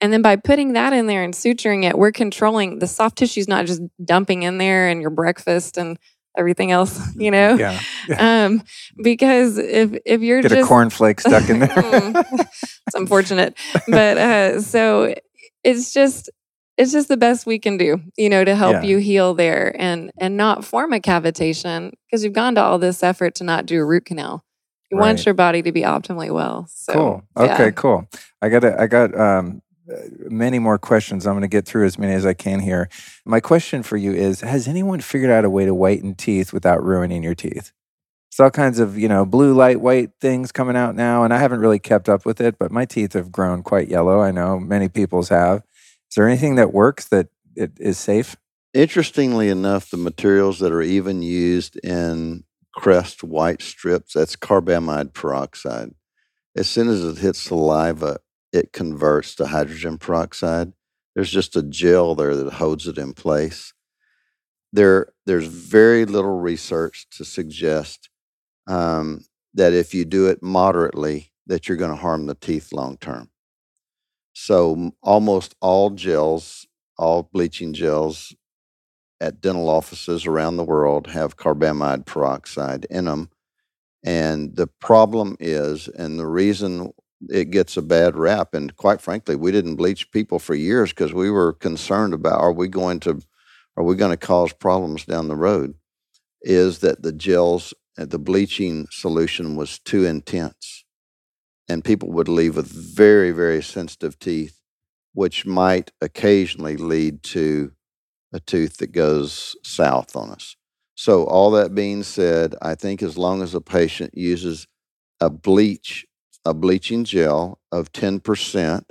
And then by putting that in there and suturing it, we're controlling the soft tissue is not just dumping in there and your breakfast and everything else, you know? Yeah. Um, because if if you're Get just a cornflake stuck in there. Mm. it's unfortunate. But uh, so it's just it's just the best we can do, you know, to help Yeah. you heal there and and not form a cavitation because you've gone to all this effort to not do a root canal. You want your body to be optimally well. So cool. yeah. Okay, cool. I got I got um, uh, many more questions. I'm going to get through as many as I can here. My question for you is: Has anyone figured out a way to whiten teeth without ruining your teeth? It's all kinds of you know blue light white things coming out now, and I haven't really kept up with it. But my teeth have grown quite yellow. I know many people's have. Is there anything that works that it is safe? Interestingly enough, the materials that are even used in Crest white strips, that's carbamide peroxide. As soon as it hits saliva, it converts to hydrogen peroxide. There's just a gel there that holds it in place. There, there's very little research to suggest um, that if you do it moderately, that you're going to harm the teeth long term. So almost all gels, all bleaching gels at dental offices around the world have carbamide peroxide in them. And the problem is, and the reason it gets a bad rap, and quite frankly, we didn't bleach people for years because we were concerned about are we going to are we going to cause problems down the road? Is that the gels, uh, the bleaching solution was too intense, and people would leave with very very sensitive teeth, which might occasionally lead to a tooth that goes south on us. So, all that being said, I think as long as a patient uses a bleach, a bleaching gel of 10%,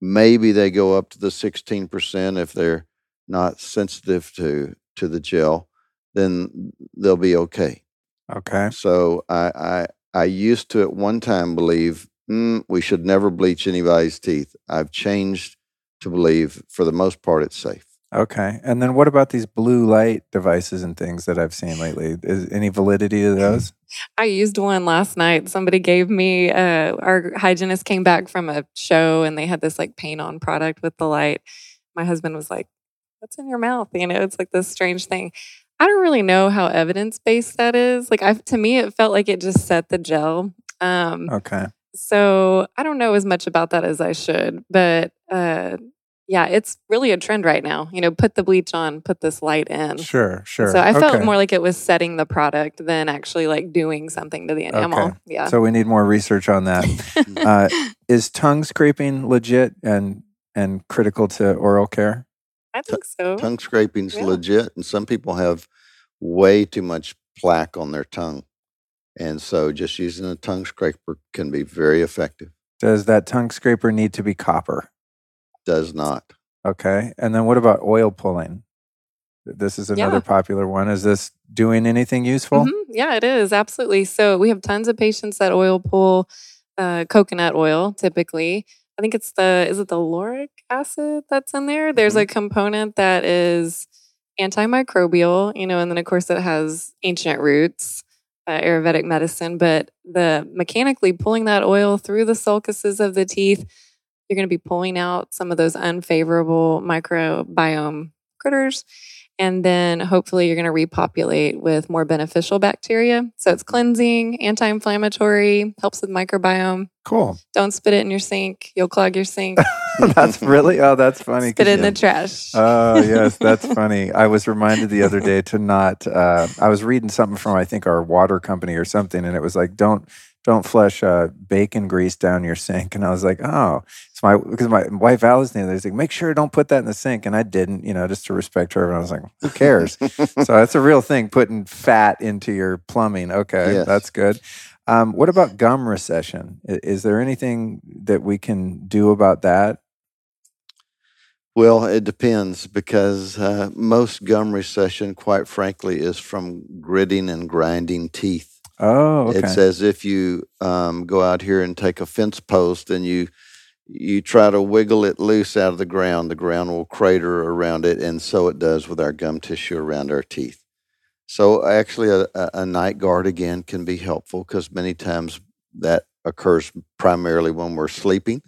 maybe they go up to the 16% if they're not sensitive to, to the gel, then they'll be okay. Okay. So, I, I, I used to at one time believe mm, we should never bleach anybody's teeth. I've changed to believe for the most part it's safe. Okay. And then what about these blue light devices and things that I've seen lately? Is any validity to those? I used one last night. Somebody gave me, uh, our hygienist came back from a show and they had this like paint on product with the light. My husband was like, What's in your mouth? You know, it's like this strange thing. I don't really know how evidence based that is. Like, I, to me, it felt like it just set the gel. Um, Okay. so I don't know as much about that as I should, but uh, yeah, it's really a trend right now. You know, put the bleach on, put this light in. Sure, sure. So I felt Okay. more like it was setting the product than actually like doing something to the enamel. Okay. Yeah. So we need more research on that. uh, is tongue scraping legit and and critical to oral care? I think so. tongue scraping's Yeah. legit and some people have way too much plaque on their tongue and so just using a tongue scraper can be very effective Does that tongue scraper need to be copper? Does not Okay. And then what about oil pulling? This is another Yeah. popular one. Is this doing anything useful? Mhm. Yeah, it is. Absolutely. So we have tons of patients that oil pull uh, coconut oil typically. I think it's the, is it the lauric acid that's in there? There's Mm-hmm. a component that is antimicrobial, you know, and then of course it has ancient roots, uh, Ayurvedic medicine, but the mechanically pulling that oil through the sulcuses of the teeth, you're going to be pulling out some of those unfavorable microbiome critters. And then hopefully you're going to repopulate with more beneficial bacteria. So it's cleansing, anti inflammatory, helps with microbiome. Cool. Don't spit it in your sink. You'll clog your sink. that's really oh, that's funny. spit in the trash. Oh yes, that's funny. I was reminded the other day to not. Uh, I was reading something from I think our water company or something, and it was like don't don't flush uh, bacon grease down your sink. And I was like, oh, my because my wife Alice the other day like, make sure don't put that in the sink, and I didn't, you know, just to respect her. And I was like, who cares? so that's a real thing, putting fat into your plumbing. Okay, Yes. that's good. Um, what about gum recession? Is there anything that we can do about that? well it depends because uh, most gum recession quite frankly is from gritting and grinding teeth Oh, okay. It's as if you um, go out here and take a fence post and you you try to wiggle it loose out of the ground. The ground will crater around it, and so it does with our gum tissue around our teeth. So actually, a, a, night guard again can be helpful because many times that occurs primarily when we're sleeping,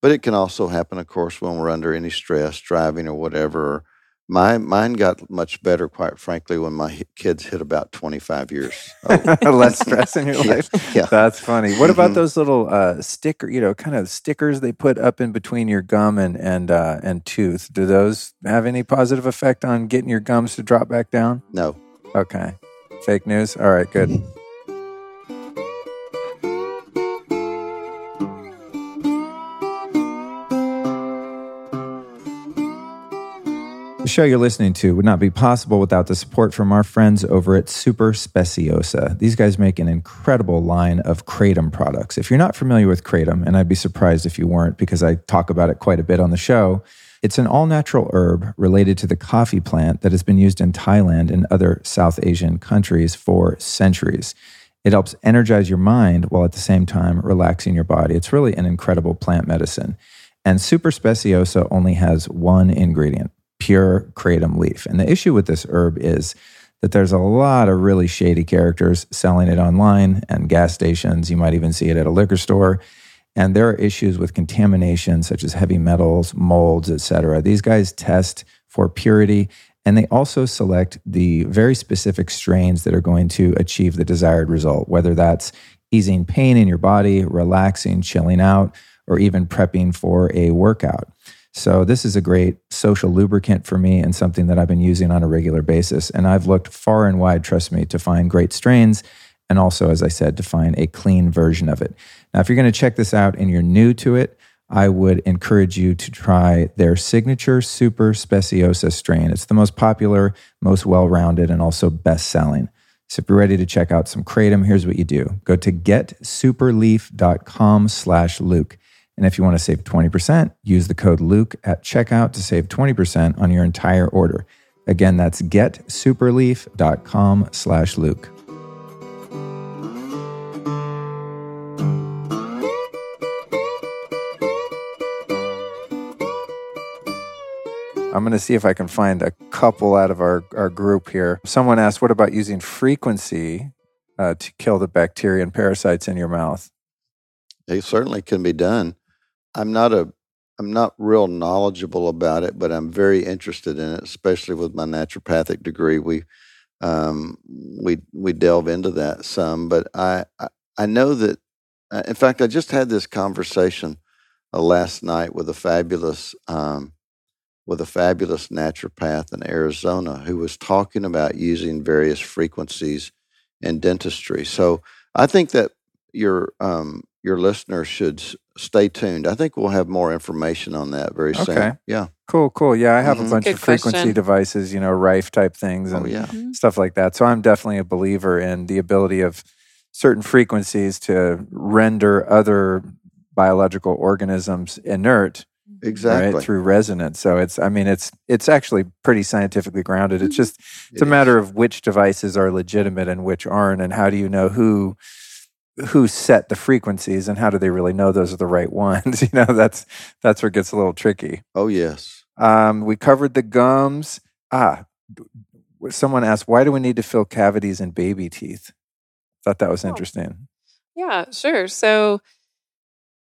but it can also happen, of course, when we're under any stress, driving or whatever, My mine got much better, quite frankly, when my kids hit about twenty five years. Less stress in your life. yeah. That's funny. What about Mhm. those little uh, sticker, you know, kind of stickers they put up in between your gum and and uh, and tooth? Do those have any positive effect on getting your gums to drop back down? No, Okay. Fake news. All right, good. The show you're listening to would not be possible without the support from our friends over at Super Speciosa. These guys make an incredible line of Kratom products. If you're not familiar with Kratom, and I'd be surprised if you weren't because I talk about it quite a bit on the show, it's an all natural herb related to the coffee plant that has been used in Thailand and other South Asian countries for centuries. It helps energize your mind while at the same time relaxing your body. It's really an incredible plant medicine. And Super Speciosa only has one ingredient pure kratom leaf. And the issue with this herb is that there's a lot of really shady characters selling it online and gas stations. You might even see it at a liquor store. And there are issues with contamination, such as heavy metals, molds, etc. These guys test for purity and they also select the very specific strains that are going to achieve the desired result, whether that's easing pain in your body, relaxing, chilling out, or even prepping for a workout. So, this is a great social lubricant for me and something that I've been using on a regular basis. And I've looked far and wide, trust me, to find great strains and also, as I said, to find a clean version of it. Now, if you're going to check this out and you're new to it, I would encourage you to try their signature Super Speciosa strain. It's the most popular, most well rounded, and also best selling. So if you're ready to check out some Kratom, here's what you do. Go to getsuperleaf.com slash Luke. And if you want to save 20%, use the code Luke at checkout to save 20% on your entire order. Again, that's getsuperleaf.com slash Luke. I'm going to see if I can find a couple out of our, our group here. Someone asked, What about using frequency uh, to kill the bacteria and parasites in your mouth? it certainly can be done. I'm not a I'm not real knowledgeable about it, but I'm very interested in it, especially with my naturopathic degree. We um, we we delve into that some, but I I, I know that. Uh, in fact, I just had this conversation uh, last night with a fabulous um, with a fabulous naturopath in Arizona who was talking about using various frequencies in dentistry. So I think that your um, your listeners should stay tuned. I think we'll have more information on that very Okay. soon. Yeah. Cool, cool. Yeah, I have Mhm. a bunch Good of frequency question. devices, you know, Rife type things Oh and yeah. stuff like that. So I'm definitely a believer in the ability of certain frequencies to render other biological organisms inert Exactly. right through resonance so it's i mean it's it's actually pretty scientifically grounded it's just it's It a matter of which devices are legitimate and which aren't and how do you know who who set the frequencies and how do they really know those are the right ones you know that's that's where it gets a little tricky Oh yes. um, we covered the gums ah someone asked why do we need to fill cavities in baby teeth thought that was Oh. interesting Yeah, sure. So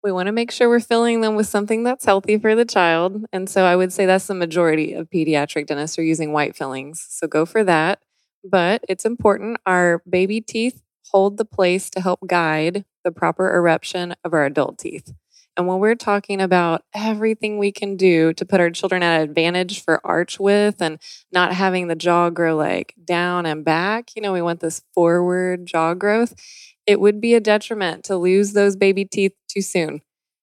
we want to make sure we're filling them with something that's healthy for the child. And so I would say that's the majority of pediatric dentists are using white fillings. So go for that. But it's important our baby teeth hold the place to help guide the proper eruption of our adult teeth. And when we're talking about everything we can do to put our children at advantage for arch width and not having the jaw grow like down and back, you know, we want this forward jaw growth it would be a detriment to lose those baby teeth too soon.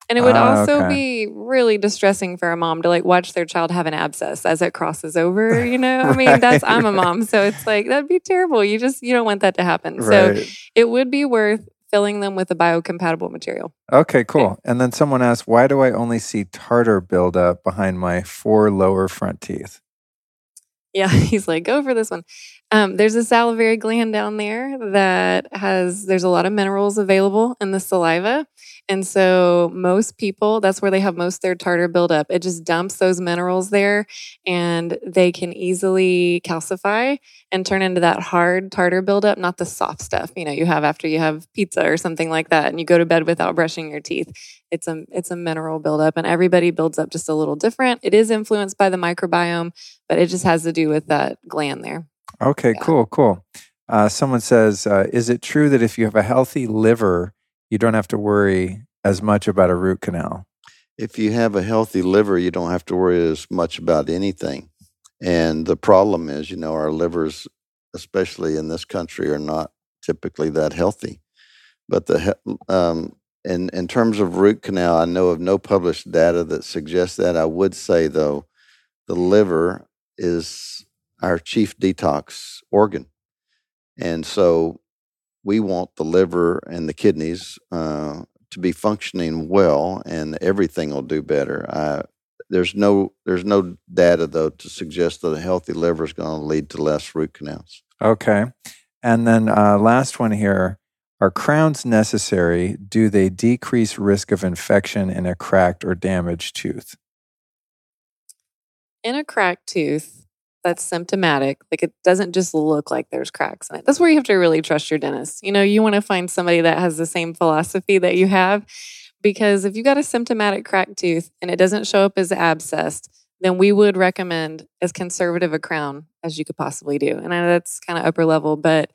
And it would Ah, also okay. be really distressing for a mom to like watch their child have an abscess as it crosses over, you know? I mean, that's I'm a mom, so it's like that'd be terrible. You just you don't want that to happen. So it would be worth filling them with a biocompatible material. Okay, cool. And then someone asked, why do I only see tartar buildup behind my four lower front teeth? Yeah, he's like, go for this one. Um, there's a salivary gland down there that has, there's a lot of minerals available in the saliva. And so most people, that's where they have most their tartar buildup. It just dumps those minerals there and they can easily calcify and turn into that hard tartar buildup, not the soft stuff, you know, you have after you have pizza or something like that and you go to bed without brushing your teeth. It's a it's a mineral buildup and everybody builds up just a little different. It is influenced by the microbiome, but it just has to do with that gland there. Okay, yeah. cool, cool. Uh, someone says, uh, "Is it true that if you have a healthy liver, you don't have to worry as much about a root canal?" If you have a healthy liver, you don't have to worry as much about anything. And the problem is, you know, our livers, especially in this country, are not typically that healthy. But the um, in in terms of root canal, I know of no published data that suggests that. I would say though, the liver is our chief detox organ. And so we want the liver and the kidneys uh, to be functioning well, and everything will do better. Uh, there's no there's no data though to suggest that a healthy liver is going to lead to less root canals. Okay, and then uh, last one here: Are crowns necessary? Do they decrease risk of infection in a cracked or damaged tooth? In a cracked tooth, that's symptomatic. Like it doesn't just look like there's cracks in it. That's where you have to really trust your dentist. You know, you want to find somebody that has the same philosophy that you have. Because if you got a symptomatic cracked tooth and it doesn't show up as abscessed, then we would recommend as conservative a crown as you could possibly do. And I know that's kind of upper level, but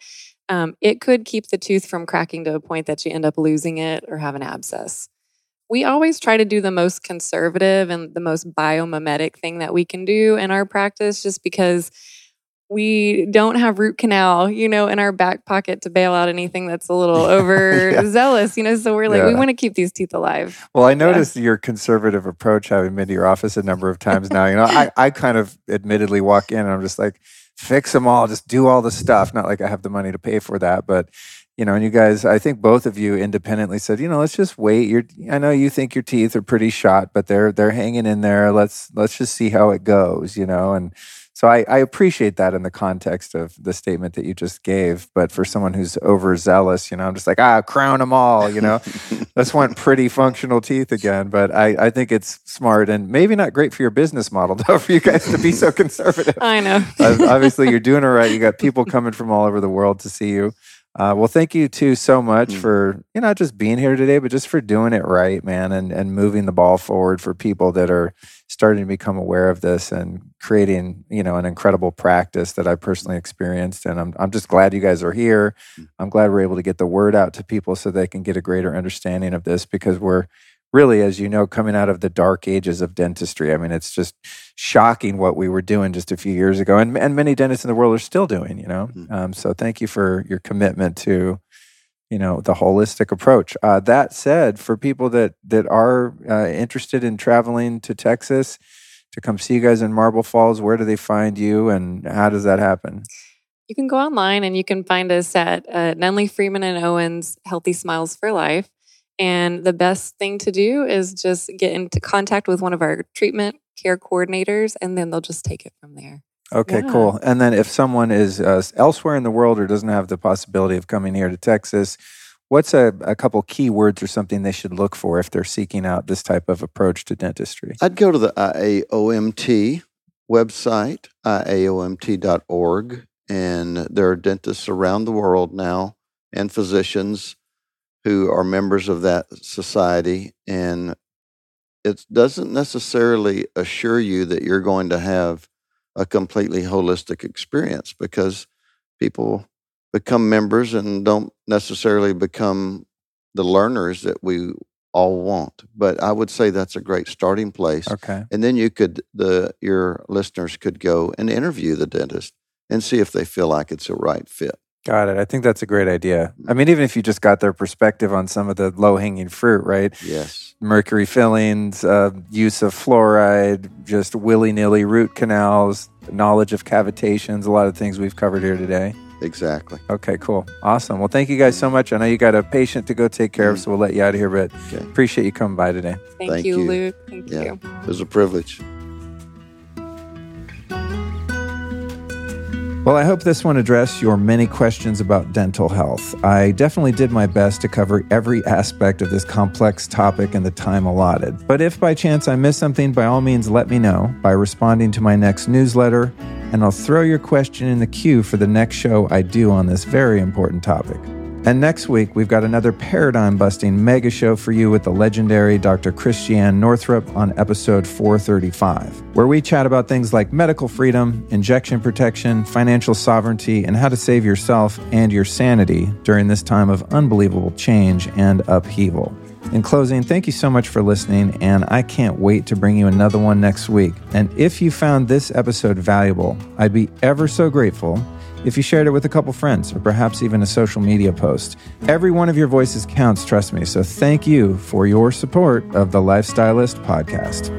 um, it could keep the tooth from cracking to a point that you end up losing it or have an abscess we always try to do the most conservative and the most biomimetic thing that we can do in our practice just because we don't have root canal, you know, in our back pocket to bail out anything that's a little overzealous, yeah. you know. So we're like, yeah. we want to keep these teeth alive. Well, I noticed yeah. your conservative approach having been to your office a number of times now. You know, I, I kind of admittedly walk in and I'm just like, fix them all, just do all the stuff. Not like I have the money to pay for that, but you know, and you guys, I think both of you independently said, you know, let's just wait. You're, I know you think your teeth are pretty shot, but they're they're hanging in there. Let's let's just see how it goes, you know. And so I, I appreciate that in the context of the statement that you just gave. But for someone who's overzealous, you know, I'm just like, ah, crown them all, you know. let's want pretty functional teeth again. But I, I think it's smart and maybe not great for your business model, though, for you guys to be so conservative. I know. Obviously, you're doing it right. You got people coming from all over the world to see you. Uh, well, thank you too so much mm. for you know not just being here today, but just for doing it right, man, and and moving the ball forward for people that are starting to become aware of this and creating you know an incredible practice that I personally experienced. And I'm I'm just glad you guys are here. Mm. I'm glad we're able to get the word out to people so they can get a greater understanding of this because we're really, as you know, coming out of the dark ages of dentistry. I mean, it's just shocking what we were doing just a few years ago, and, and many dentists in the world are still doing, you know. Mm-hmm. Um, so thank you for your commitment to, you know, the holistic approach. Uh, that said, for people that, that are uh, interested in traveling to Texas to come see you guys in Marble Falls, where do they find you and how does that happen? You can go online and you can find us at uh, Nunnally Freeman and Owens Healthy Smiles for Life. And the best thing to do is just get into contact with one of our treatment care coordinators, and then they'll just take it from there. Okay, yeah. cool. And then if someone is uh, elsewhere in the world or doesn't have the possibility of coming here to Texas, what's a, a couple key words or something they should look for if they're seeking out this type of approach to dentistry? I'd go to the IAOMT website, IAOMT.org, and there are dentists around the world now and physicians who are members of that society. And it doesn't necessarily assure you that you're going to have a completely holistic experience because people become members and don't necessarily become the learners that we all want. But I would say that's a great starting place. Okay. And then you could the your listeners could go and interview the dentist and see if they feel like it's a right fit. Got it. I think that's a great idea. I mean, even if you just got their perspective on some of the low hanging fruit, right? Yes. Mercury fillings, uh, use of fluoride, just willy nilly root canals, knowledge of cavitations, a lot of things we've covered here today. Exactly. Okay, cool. Awesome. Well, thank you guys so much. I know you got a patient to go take care of, so we'll let you out of here, but okay. appreciate you coming by today. Thank, thank you, you, Luke. Thank yeah, you. It was a privilege. Well, I hope this one addressed your many questions about dental health. I definitely did my best to cover every aspect of this complex topic in the time allotted. But if by chance I missed something, by all means let me know by responding to my next newsletter, and I'll throw your question in the queue for the next show I do on this very important topic. And next week, we've got another paradigm busting mega show for you with the legendary Dr. Christiane Northrup on episode 435, where we chat about things like medical freedom, injection protection, financial sovereignty, and how to save yourself and your sanity during this time of unbelievable change and upheaval. In closing, thank you so much for listening, and I can't wait to bring you another one next week. And if you found this episode valuable, I'd be ever so grateful if you shared it with a couple friends or perhaps even a social media post. Every one of your voices counts, trust me. So thank you for your support of the Lifestylist podcast.